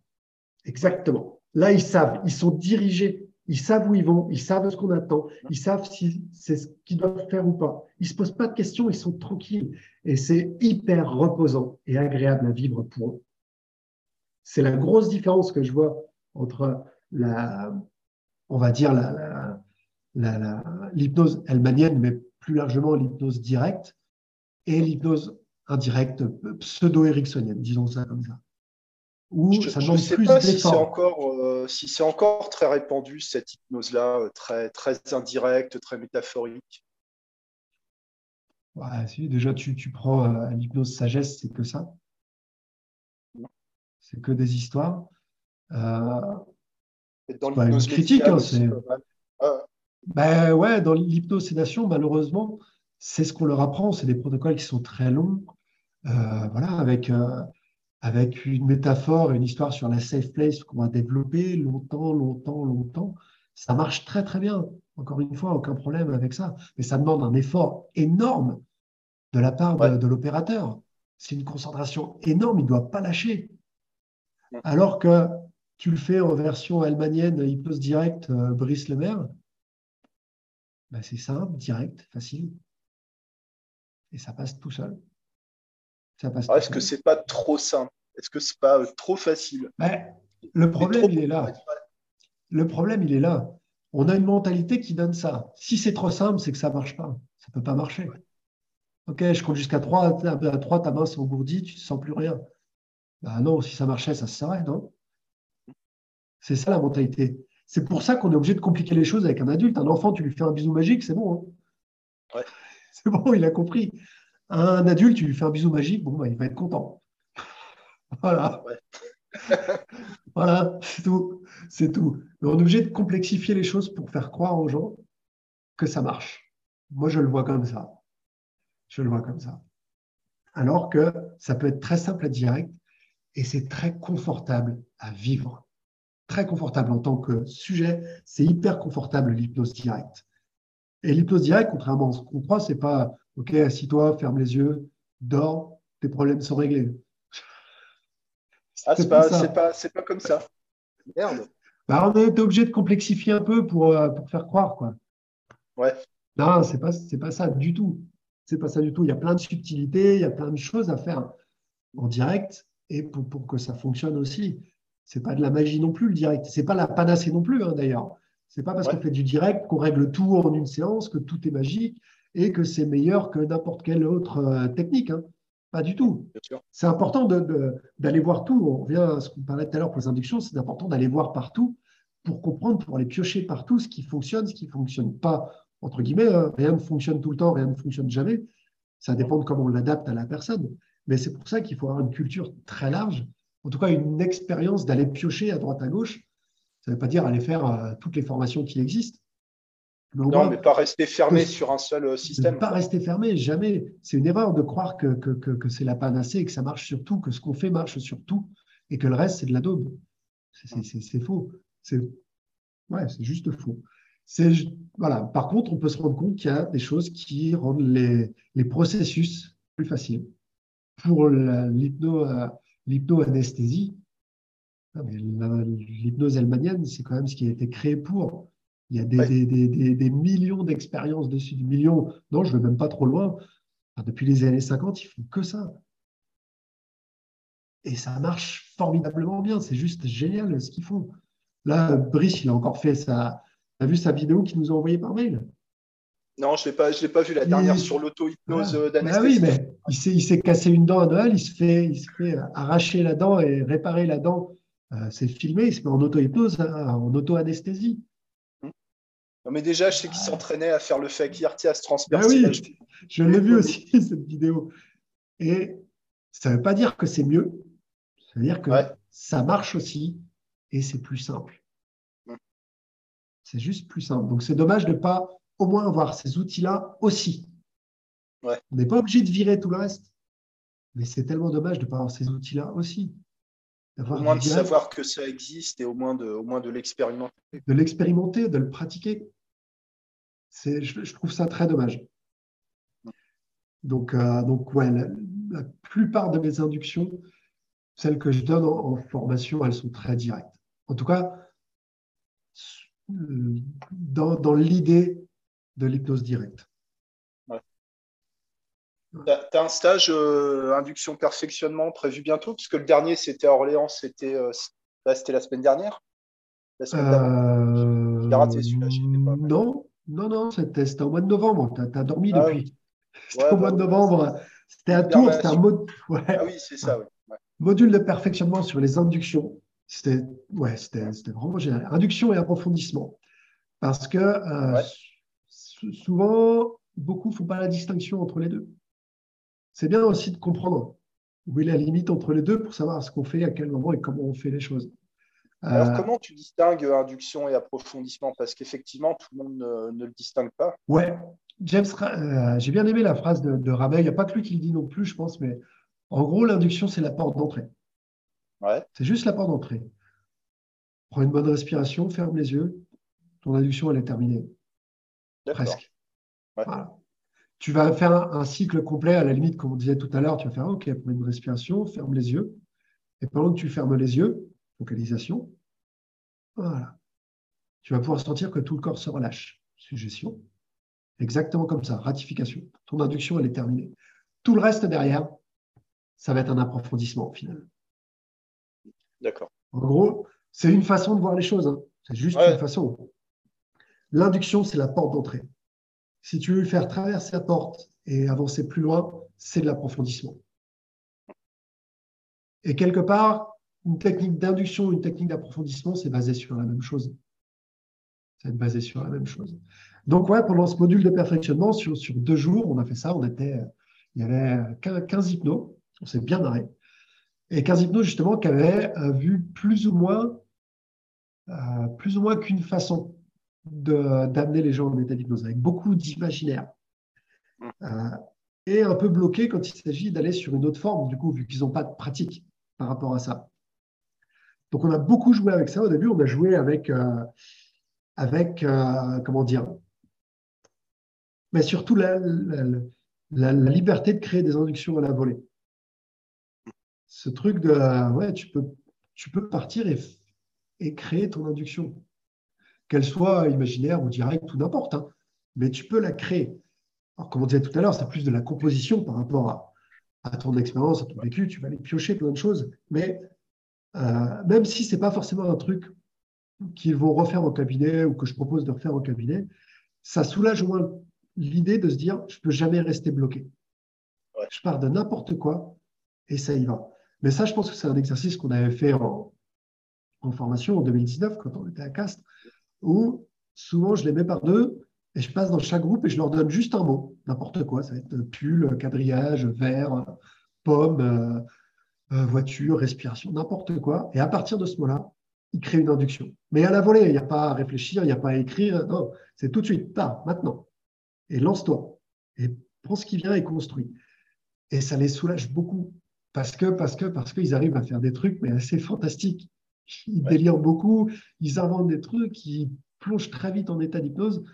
exactement. Là, ils savent, ils sont dirigés, ils savent où ils vont, ils savent ce qu'on attend, ils savent si c'est ce qu'ils doivent faire ou pas. Ils ne se posent pas de questions, ils sont tranquilles. Et c'est hyper reposant et agréable à vivre pour eux. c'est la grosse différence que je vois entre la, on va dire, l'hypnose helmanienne, mais plus largement l'hypnose directe, et l'hypnose indirecte pseudo-ericksonienne, disons ça comme ça. Je ne sais pas si c'est encore, euh, si encore très répandu, cette hypnose-là, euh, très, très indirecte, très métaphorique. Ouais, si, déjà, tu, tu prends euh, l'hypnose sagesse, c'est que ça. C'est que des histoires. Euh, dans l'hypnose critique, hein, c'est. Ben ouais, dans l'hypnosédation, malheureusement, c'est ce qu'on leur apprend. C'est des protocoles qui sont très longs, euh, voilà, avec, euh, avec une métaphore, une histoire sur la safe place qu'on va développer longtemps, longtemps, longtemps. Ça marche très, très bien. Encore une fois, aucun problème avec ça. Mais ça demande un effort énorme de la part de, de l'opérateur. C'est une concentration énorme, il ne doit pas lâcher. Alors que tu le fais en version allemanienne, hypnose directe, euh, Brice Lemaire, ben c'est simple, direct, facile. Et ça passe tout seul. Ah, est-ce que c'est pas trop simple Est-ce que c'est pas trop facile? Ben, Le problème, il est là. Le problème, il est là. On a une mentalité qui donne ça. Si c'est trop simple, c'est que ça ne marche pas. Ça ne peut pas marcher. Ok, je compte jusqu'à 3, à 3, ta main s'engourdit, tu ne sens plus rien. Ben non, si ça marchait, ça se saurait, non? C'est ça la mentalité. C'est pour ça qu'on est obligé de compliquer les choses avec un adulte. Un enfant, tu lui fais un bisou magique, c'est bon. Hein. [LAUGHS] c'est bon, il a compris. Un adulte, tu lui fais un bisou magique, bon, bah, il va être content. Voilà. voilà, c'est tout. C'est tout. Mais on est obligé de complexifier les choses pour faire croire aux gens que ça marche. Moi, je le vois comme ça. Je le vois comme ça. Alors que ça peut être très simple à direct et c'est très confortable à vivre très confortable en tant que sujet. C'est hyper confortable l'hypnose directe. Et l'hypnose directe, contrairement à ce qu'on croit, c'est pas OK, assis-toi, ferme les yeux, dors, tes problèmes sont réglés. Ah, c'est pas, pas, pas, comme ça. Merde. Bah, on est obligé de complexifier un peu pour, euh, pour faire croire. Quoi. Ouais. Non, c'est pas, pas ça du tout. C'est pas ça du tout. Il y a plein de subtilités, il y a plein de choses à faire en direct et pour, pour que ça fonctionne aussi. C'est pas de la magie non plus, le direct. C'est pas la panacée non plus, hein, d'ailleurs. C'est pas parce qu'on fait du direct qu'on règle tout en une séance, que tout est magique et que c'est meilleur que n'importe quelle autre euh, technique. Hein. Pas du tout. C'est important d'aller voir tout. On revient à ce qu'on parlait tout à l'heure pour les inductions. C'est important d'aller voir partout pour comprendre, pour aller piocher partout ce qui fonctionne, ce qui ne fonctionne pas. Entre guillemets, hein. rien ne fonctionne tout le temps, rien ne fonctionne jamais. Ça dépend de comment on l'adapte à la personne. Mais c'est pour ça qu'il faut avoir une culture très large en tout cas une expérience d'aller piocher à droite à gauche. Ça ne veut pas dire aller faire euh, toutes les formations qui existent. Non, mais pas rester fermé sur un seul euh, système. Pas rester fermé, jamais. C'est une erreur de croire que, que, c'est la panacée et que ça marche sur tout, que ce qu'on fait marche sur tout et que le reste, c'est de la daube. C'est faux. C'est ouais, juste faux. Voilà. Par contre, on peut se rendre compte qu'il y a des choses qui rendent les, les processus plus faciles. Pour euh, l'hypno-anesthésie, l'hypnose allemanienne, c'est quand même ce qui a été créé pour. Il y a des, millions d'expériences dessus, des millions. Non, je ne vais même pas trop loin. depuis les années 50, ils font que ça. Et ça marche formidablement bien. C'est juste génial ce qu'ils font. Là, Brice, il a encore fait sa. Tu as vu sa vidéo qu'il nous a envoyée par mail? Non, je ne l'ai pas, vu la dernière sur l'auto-hypnose euh, d'anesthésie. Ah oui, mais il s'est cassé une dent à Noël, il se, fait, il se fait arracher la dent et réparer la dent. Euh, c'est filmé, il se met en auto-hypnose, hein, en auto-anesthésie. Non, mais déjà, je sais qu'il s'entraînait à faire le fake à se transpercer. Ah oui, je l'ai vu aussi, [LAUGHS] cette vidéo. Et ça ne veut pas dire que c'est mieux, ça veut dire que ça marche aussi et c'est plus simple. Hum. C'est juste plus simple. Donc, c'est dommage de ne pas au moins avoir ces outils-là aussi. On n'est pas obligé de virer tout le reste. Mais c'est tellement dommage de ne pas avoir ces outils-là aussi. Au moins de savoir que ça existe et au moins de, au moins de l'expérimenter. De l'expérimenter, de le pratiquer. Je, je, trouve ça très dommage. Donc, euh, donc ouais, la, plupart de mes inductions, celles que je donne en formation, elles sont très directes. En tout cas, euh, dans, dans l'idée de l'hypnose directe. Tu as, un stage euh, induction perfectionnement prévu bientôt? Parce que le dernier, c'était à Orléans, c'était euh, la semaine dernière la semaine euh, raté celui-là. Non, non, non, c'était au mois de novembre. Tu as, dormi ah depuis. [LAUGHS] C'était au mois de novembre. C'était un tour, c'était un mode. [LAUGHS] Ah oui, c'est ça, oui. Module de perfectionnement sur les inductions. C'était ouais, vraiment génial. Induction et approfondissement. Parce que euh, souvent, beaucoup ne font pas la distinction entre les deux. C'est bien aussi de comprendre où est la limite entre les deux pour savoir ce qu'on fait, à quel moment et comment on fait les choses. Alors, euh, comment tu distingues induction et approfondissement? Parce qu'effectivement, tout le monde ne, le distingue pas. Ouais, James, euh, j'ai bien aimé la phrase de, de Il n'y a pas que lui qui le dit non plus, je pense, mais en gros, l'induction, c'est la porte d'entrée. Ouais. C'est juste la porte d'entrée. Prends une bonne respiration, ferme les yeux. Ton induction, elle est terminée. Presque. Tu vas faire un, cycle complet, à la limite, comme on disait tout à l'heure, tu vas faire OK, prends une respiration, ferme les yeux. Et pendant que tu fermes les yeux, focalisation, voilà. Tu vas pouvoir sentir que tout le corps se relâche. Suggestion. Exactement comme ça, ratification. Ton induction, elle est terminée. Tout le reste derrière, ça va être un approfondissement au final. D'accord. En gros, c'est une façon de voir les choses. Hein. C'est juste une façon. L'induction, c'est la porte d'entrée. Si tu veux faire traverser la porte et avancer plus loin, c'est de l'approfondissement. Et quelque part, une technique d'induction, une technique d'approfondissement, c'est basé sur la même chose. C'est basé sur la même chose. Donc, ouais, pendant ce module de perfectionnement, sur, deux jours, on a fait ça. On était, il y avait 15 hypnos. On s'est bien marré. Et 15 hypnos, justement, qui avaient euh, vu plus ou moins, euh, plus ou moins qu'une façon d'amener les gens en état d'hypnose, avec beaucoup d'imaginaire. Euh, et un peu bloqué quand il s'agit d'aller sur une autre forme, du coup, vu qu'ils n'ont pas de pratique par rapport à ça. Donc, on a beaucoup joué avec ça. Au début, on a joué avec, avec comment dire, mais surtout la, la, liberté de créer des inductions à la volée ce truc de ouais, tu peux, tu peux partir et, et créer ton induction, qu'elle soit imaginaire ou directe ou n'importe, hein. mais tu peux la créer. Alors, comme on disait tout à l'heure, c'est plus de la composition par rapport à, à ton expérience, à ton vécu, tu vas aller piocher plein de choses, mais euh, même si ce n'est pas forcément un truc qu'ils vont refaire au cabinet ou que je propose de refaire au cabinet, ça soulage au moins l'idée de se dire je ne peux jamais rester bloqué. Je pars de n'importe quoi et ça y va. Mais ça, je pense que c'est un exercice qu'on avait fait en, formation en 2019, quand on était à Castres, où souvent je les mets par deux et je passe dans chaque groupe et je leur donne juste un mot, n'importe quoi. Ça va être pull, quadrillage, verre, pomme, euh, euh, voiture, respiration, n'importe quoi. Et à partir de ce mot-là, ils créent une induction. Mais à la volée, il n'y a pas à réfléchir, il n'y a pas à écrire. Non, c'est tout de suite, pas maintenant. Et lance-toi. Et prends ce qui vient et construis. Et ça les soulage beaucoup parce que parce que parce qu'ils arrivent à faire des trucs mais assez fantastiques. Ils délirent beaucoup, ils inventent des trucs, ils plongent très vite en état d'hypnose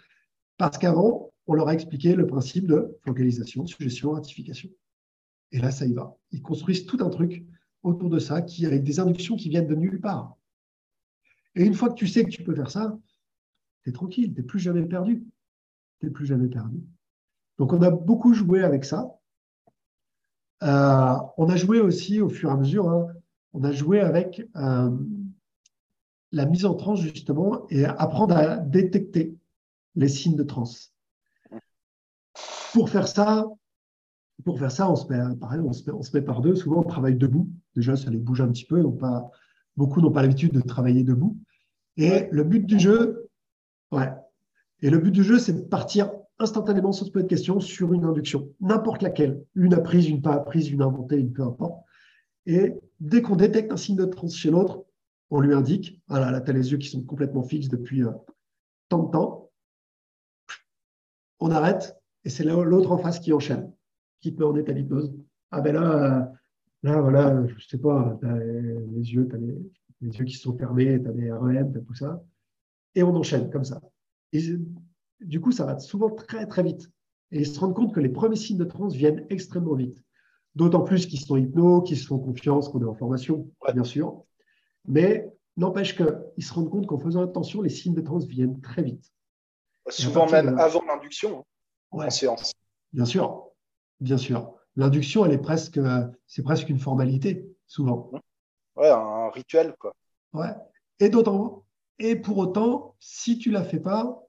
parce qu'avant on leur a expliqué le principe de focalisation, suggestion, ratification. Et là ça y va. Ils construisent tout un truc autour de ça qui avec des inductions qui viennent de nulle part. Et une fois que tu sais que tu peux faire ça, tu es tranquille, tu n'es plus jamais perdu. Tu n'es plus jamais perdu. Donc on a beaucoup joué avec ça. Euh, on a joué aussi au fur et à mesure, hein, on a joué avec euh, la mise en transe justement et apprendre à détecter les signes de transe. Pour faire ça, pour faire ça, on se met, pareil, on se met, par deux. Souvent, on travaille debout. Déjà, ça les bouge un petit peu. Pas, beaucoup n'ont pas l'habitude de travailler debout. Et le but du jeu, ouais. Et le but du jeu, c'est de partir instantanément sans se poser de questions sur une induction, n'importe laquelle, une apprise, une pas apprise, une inventée, une peu importe. Et dès qu'on détecte un signe de trans chez l'autre, on lui indique, voilà, là, tu as les yeux qui sont complètement fixes depuis euh, tant de temps, on arrête, et c'est l'autre en face qui enchaîne, qui te met en état d'hypnose. Ah ben là, euh, là, voilà, je sais pas, tu as les yeux, tu as les, yeux qui sont fermés, tu as des REM, tu as tout ça, et on enchaîne comme ça. Et du coup, ça va souvent très, très vite. Et ils se rendent compte que les premiers signes de transe viennent extrêmement vite. D'autant plus qu'ils sont hypno, qu'ils se font confiance, qu'on est en formation, bien sûr. Mais n'empêche qu'ils se rendent compte qu'en faisant attention, les signes de transe viennent très vite. Souvent même avant l'induction, hein, en séance. Bien sûr. Bien sûr. L'induction, elle est presque, c'est presque une formalité, souvent. Ouais, un rituel, quoi. Ouais. Et d'autant, et pour autant, si tu la fais pas,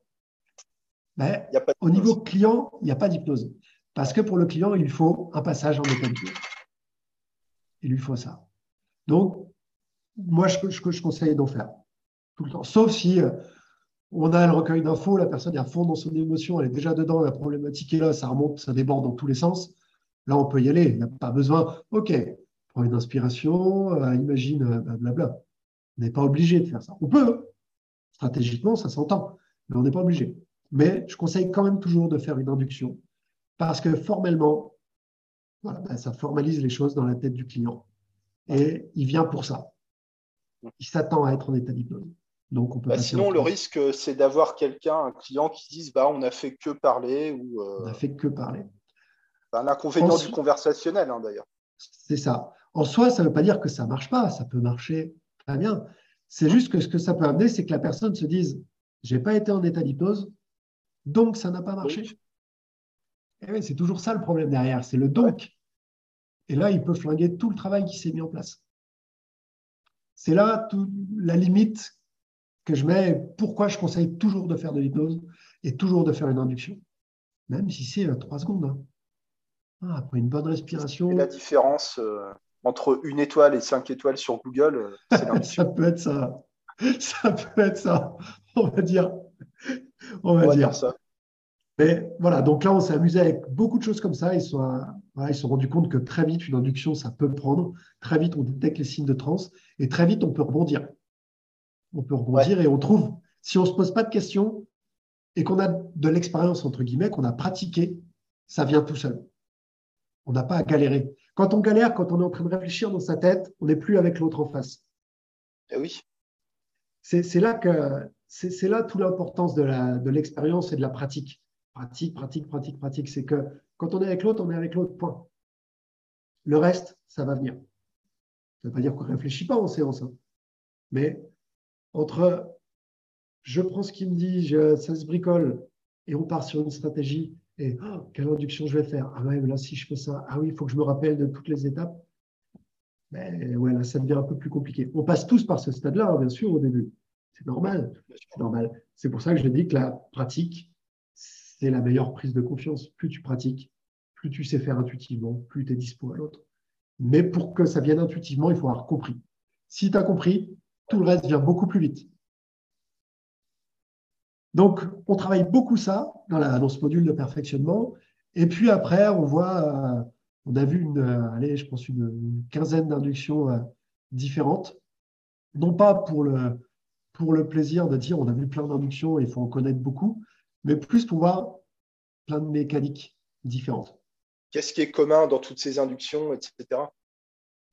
ben, au niveau client, il n'y a pas d'hypnose. Parce que pour le client, il faut un passage en état Il lui faut ça. Donc, moi, je, je, je conseille d'en faire tout le temps. Sauf si euh, on a le recueil d'infos, la personne est à fond dans son émotion, elle est déjà dedans, la problématique est là, ça remonte, ça déborde dans tous les sens. Là, on peut y aller. Il n'y a pas besoin. OK, prends une inspiration, euh, imagine, euh, blablabla. On n'est pas obligé de faire ça. On peut. Stratégiquement, ça s'entend, mais on n'est pas obligé. Mais je conseille quand même toujours de faire une induction parce que formellement, ben, ça formalise les choses dans la tête du client. Et il vient pour ça. Il s'attend à être en état d'hypnose. Donc on peut bah, sinon, le risque, c'est d'avoir quelqu'un, un client qui dise bah, on n'a fait que parler. Ou, euh, On n'a fait que parler. un inconvénient du conversationnel, hein, d'ailleurs. C'est ça. En soi, ça ne veut pas dire que ça ne marche pas. Ça peut marcher très bien. C'est juste que ce que ça peut amener, c'est que la personne se dise j'ai pas été en état d'hypnose, donc ça n'a pas marché. Et eh oui, c'est toujours ça le problème derrière, c'est le donc. Et là, il peut flinguer tout le travail qui s'est mis en place. C'est là la limite que je mets, pourquoi je conseille toujours de faire de l'hypnose et toujours de faire une induction, même si c'est euh, trois secondes. Hein. Ah, après une bonne respiration. Et la différence euh, entre une étoile et cinq étoiles sur Google, euh, c'est [LAUGHS] l'induction. ça peut être ça. Ça peut être ça. On va dire. On va, dire. ça. Mais voilà, donc là, on s'est amusé avec beaucoup de choses comme ça. Ils se sont, ils sont rendus compte que très vite, une induction, ça peut prendre. Très vite, on détecte les signes de transe et très vite, on peut rebondir. On peut rebondir et on trouve, si on ne se pose pas de questions et qu'on a de l'expérience, entre guillemets, qu'on a pratiqué, ça vient tout seul. On n'a pas à galérer. Quand on galère, quand on est en train de réfléchir dans sa tête, on n'est plus avec l'autre en face. Eh oui. C'est là que c'est là toute l'importance de l'expérience et de la pratique pratique, pratique, pratique, pratique. C'est que quand on est avec l'autre, on est avec l'autre, point. Le reste, ça va venir. Ça ne veut pas dire qu'on ne réfléchit pas en séance. Hein. Mais entre je prends ce qu'il me dit, ça se bricole, et on part sur une stratégie, et oh, quelle induction je vais faire Ah ouais, là, si je fais ça, ah oui, il faut que je me rappelle de toutes les étapes. Mais ouais, là, ça devient un peu plus compliqué. On passe tous par ce stade-là, hein, bien sûr, au début. C'est normal. C'est normal. C'est pour ça que je dis que la pratique, c'est la meilleure prise de confiance. Plus tu pratiques, plus tu sais faire intuitivement, plus tu es dispo à l'autre. Mais pour que ça vienne intuitivement, il faut avoir compris. Si tu as compris, tout le reste vient beaucoup plus vite. Donc, on travaille beaucoup ça dans, ce module de perfectionnement. Et puis après, on voit, euh, on a vu une, euh, je pense une, quinzaine d'inductions euh, différentes. Non pas pour le, pour le plaisir de dire on a vu plein d'inductions et il faut en connaître beaucoup, mais plus pour voir plein de mécaniques différentes. Qu'est-ce qui est commun dans toutes ces inductions, etc.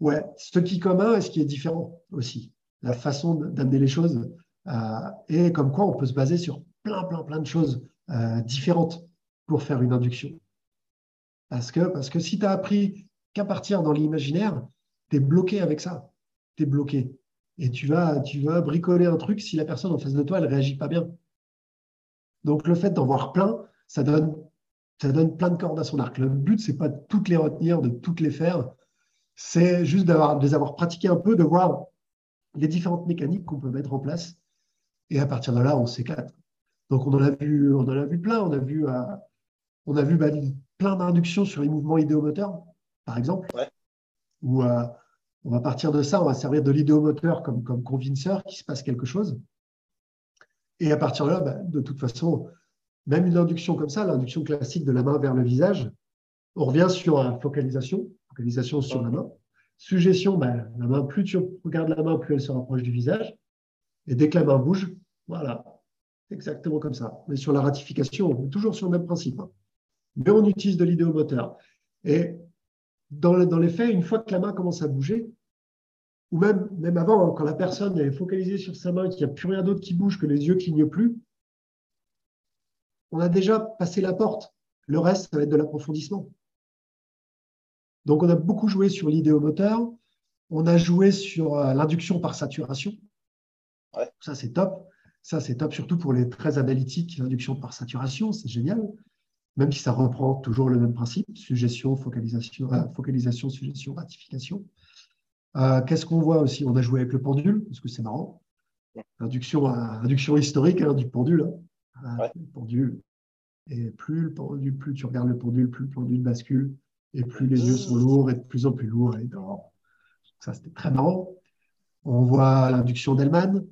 Ouais, ce qui est commun et ce qui est différent aussi. La façon d'amener les choses. Euh, et comme quoi, on peut se baser sur plein, plein, plein de choses euh, différentes pour faire une induction. Parce que, parce que si tu as appris qu'à partir dans l'imaginaire, tu es bloqué avec ça. Tu es bloqué. Et tu vas, tu vas bricoler un truc si la personne en face de toi, elle ne réagit pas bien. Donc, le fait d'en voir plein, ça donne, ça donne plein de cordes à son arc. Le but, c'est pas de toutes les retenir, de toutes les faire. C'est juste d'avoir, de les avoir pratiquées un peu, de voir les différentes mécaniques qu'on peut mettre en place. Et à partir de là, on s'éclate. Donc, on en a vu, on en a vu plein. On a vu, euh, on a vu bah, plein d'inductions sur les mouvements idéomoteurs, par exemple. Ouais. Où euh, on va partir de ça, on va servir de l'idéomoteur comme, comme convinceur, qu'il se passe quelque chose. Et à partir de là, bah, de toute façon, même une induction comme ça, l'induction classique de la main vers le visage, on revient sur la focalisation, focalisation sur la main. Suggestion, bah, la main, plus tu regardes la main, plus elle se rapproche du visage. Et dès que la main bouge, voilà, exactement comme ça. Mais sur la ratification, on est toujours sur le même principe. Hein. Mais on utilise de l'idéomoteur. Et dans, dans les faits, une fois que la main commence à bouger, ou même, même avant, hein, quand la personne est focalisée sur sa main, qu'il n'y a plus rien d'autre qui bouge, que les yeux clignotent plus, on a déjà passé la porte. Le reste, ça va être de l'approfondissement. Donc, on a beaucoup joué sur l'idéomoteur. On a joué sur euh, l'induction par saturation. Ça, c'est top. Ça, c'est top, surtout pour les très analytiques, l'induction par saturation, c'est génial. même si ça reprend toujours le même principe, suggestion, focalisation, euh, focalisation suggestion, ratification. Euh, qu'est-ce qu'on voit aussi? On a joué avec le pendule, parce que c'est marrant. Induction, induction historique hein, du pendule. Hein. Le pendule. Et plus le pendule, plus tu regardes le pendule, plus le pendule bascule, et plus les yeux sont lourds et de plus en plus lourds. Et ça, c'était très marrant. On voit l'induction d'Hellman,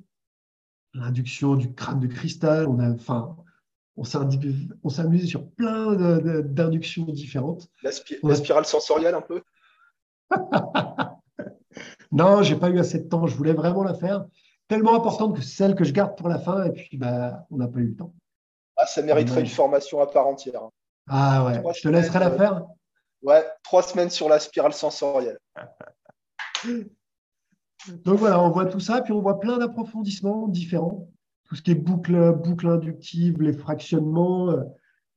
l'induction du crâne de cristal. On a, enfin, on s'est amusé sur plein d'inductions différentes. La, spirale sensorielle un peu? [LAUGHS] Non, j'ai pas eu assez de temps. Je voulais vraiment la faire. Tellement importante que celle que je garde pour la fin. Et puis, bah, on n'a pas eu le temps. Ah, ça mériterait une formation à part entière. Ah ouais, je te laisserai la faire. Euh, ouais, trois semaines sur la spirale sensorielle. [LAUGHS] Donc voilà, on voit tout ça, puis on voit plein d'approfondissements différents tout ce qui est boucle, boucle inductive, les fractionnements, euh,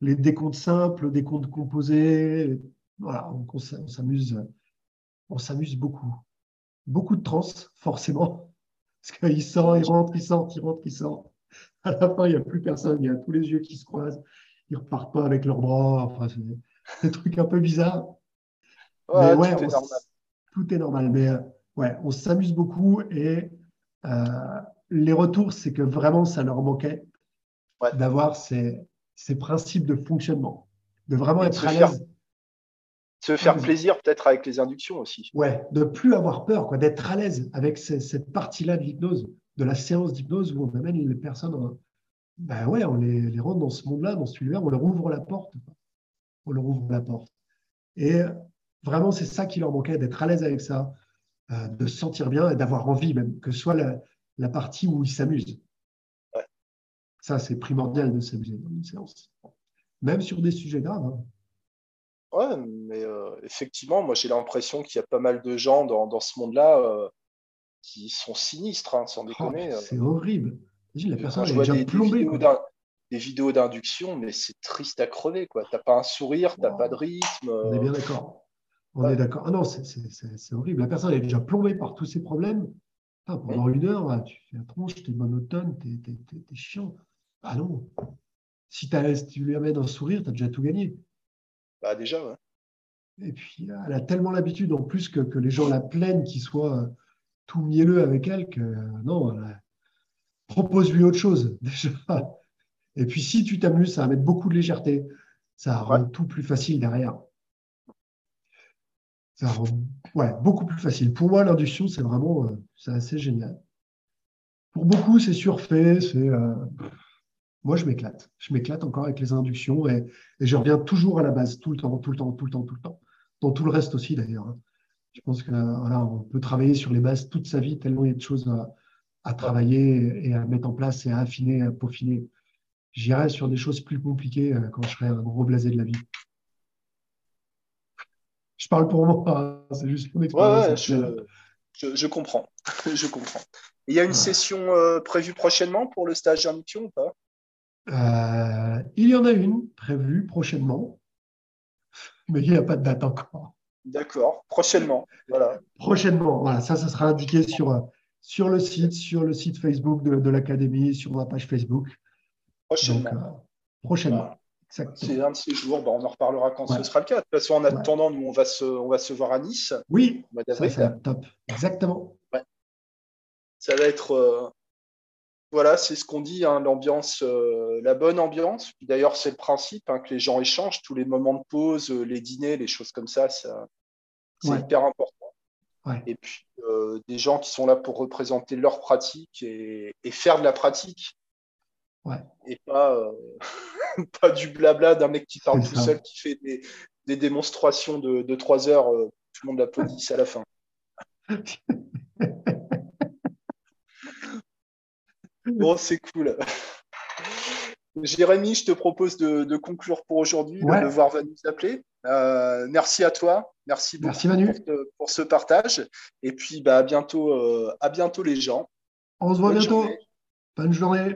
les décomptes simples, décomptes composés. Voilà, on, s'amuse, on s'amuse beaucoup. Beaucoup de trans, forcément, [LAUGHS] parce qu'il sort, il rentre, il sort, il rentre, il sort. À la fin, il n'y a plus personne, il y a tous les yeux qui se croisent, ils repartent pas avec leurs bras. Enfin, c'est [LAUGHS] des trucs un peu bizarres. mais ouais, tout, est normal. tout est normal. Mais euh, ouais, on s'amuse beaucoup et euh, les retours, c'est que vraiment, ça leur manquait d'avoir ces, principes de fonctionnement, de vraiment être à l'aise. Se faire plaisir peut-être avec les inductions aussi. Ouais, de plus avoir peur, quoi, d'être à l'aise avec cette partie-là de l'hypnose, de la séance d'hypnose où on amène les personnes, ben ouais, on les, les rend dans ce monde-là, dans ce univers, on leur ouvre la porte. On leur ouvre la porte. Et vraiment, c'est ça qui leur manquait, d'être à l'aise avec ça, euh, de se sentir bien et d'avoir envie même, que ce soit la, la partie où ils s'amusent. Ça, c'est primordial de s'amuser dans une séance. Même sur des sujets graves. Hein. Ouais, mais euh, effectivement, moi j'ai l'impression qu'il y a pas mal de gens dans, ce monde-là euh, qui sont sinistres, hein, sans oh, déconner. Euh. c'est horrible. la personne je vois déjà des, des, vidéos d'induction, mais c'est triste à crever. Tu n'as pas un sourire, tu n'as pas de rythme. On est bien d'accord. On est d'accord. Ah non, c'est horrible. La personne est déjà plombée par tous ces problèmes pendant une heure, tu fais la tronche, tu es monotone, tu es, chiant. Ah non. Si, tu lui amènes un sourire, tu as déjà tout gagné. Bah déjà, ouais. Et puis, elle a tellement l'habitude en plus que, les gens la plaignent qu'il soit euh, tout mielleux avec elle que euh, non, propose-lui autre chose [LAUGHS] déjà. Et puis, si tu t'amuses, ça va mettre beaucoup de légèreté. Ça rend tout plus facile derrière ouais, beaucoup plus facile. Pour moi, l'induction, c'est vraiment euh, c'est assez génial. Pour beaucoup, c'est surfait. C'est, euh, moi, je m'éclate. Je m'éclate encore avec les inductions et, je reviens toujours à la base, tout le temps, tout le temps, tout le temps, tout le temps. Dans tout le reste aussi, d'ailleurs. Hein. Je pense qu'on on peut travailler sur les bases toute sa vie, tellement il y a de choses à, travailler et à mettre en place et à affiner, à peaufiner. J'irai sur des choses plus compliquées euh, quand je serai un gros blasé de la vie je parle pour moi, c'est juste mon expérience. je, comprends. [LAUGHS] je comprends. Il y a une session euh, prévue prochainement pour le stage d'induction ou pas? Euh, Il y en a une prévue prochainement, mais il n'y a pas de date encore. D'accord, prochainement. Voilà. Prochainement, voilà. Ça, ça sera indiqué sur, sur le site, sur le site Facebook de, l'Académie, sur la page Facebook. Prochainement. Euh, prochainement. C'est un de ces jours, on en reparlera quand ce sera le cas. De toute façon, en attendant, nous, on va se, on va se voir à Nice. Oui, ça, top. Exactement. Ça va être. Euh, voilà, c'est ce qu'on dit, hein, l'ambiance, euh, la bonne ambiance. D'ailleurs, c'est le principe hein, que les gens échangent tous les moments de pause, euh, les dîners, les choses comme ça. ça c'est hyper important. Et puis, des gens qui sont là pour représenter leur pratique et, et faire de la pratique. Et pas, [LAUGHS] pas du blabla d'un mec qui parle tout seul, qui fait des, démonstrations de, de 3 heures, euh, tout le monde l'applaudit à la fin. [LAUGHS] bon, c'est cool. Jérémy, je te propose de, conclure pour aujourd'hui. Le devoir va nous appeler. Euh, merci à toi. Merci beaucoup Pour, ce partage. Et puis, bah, à, bientôt, euh, à bientôt, les gens. On se voit bientôt. Bonne journée.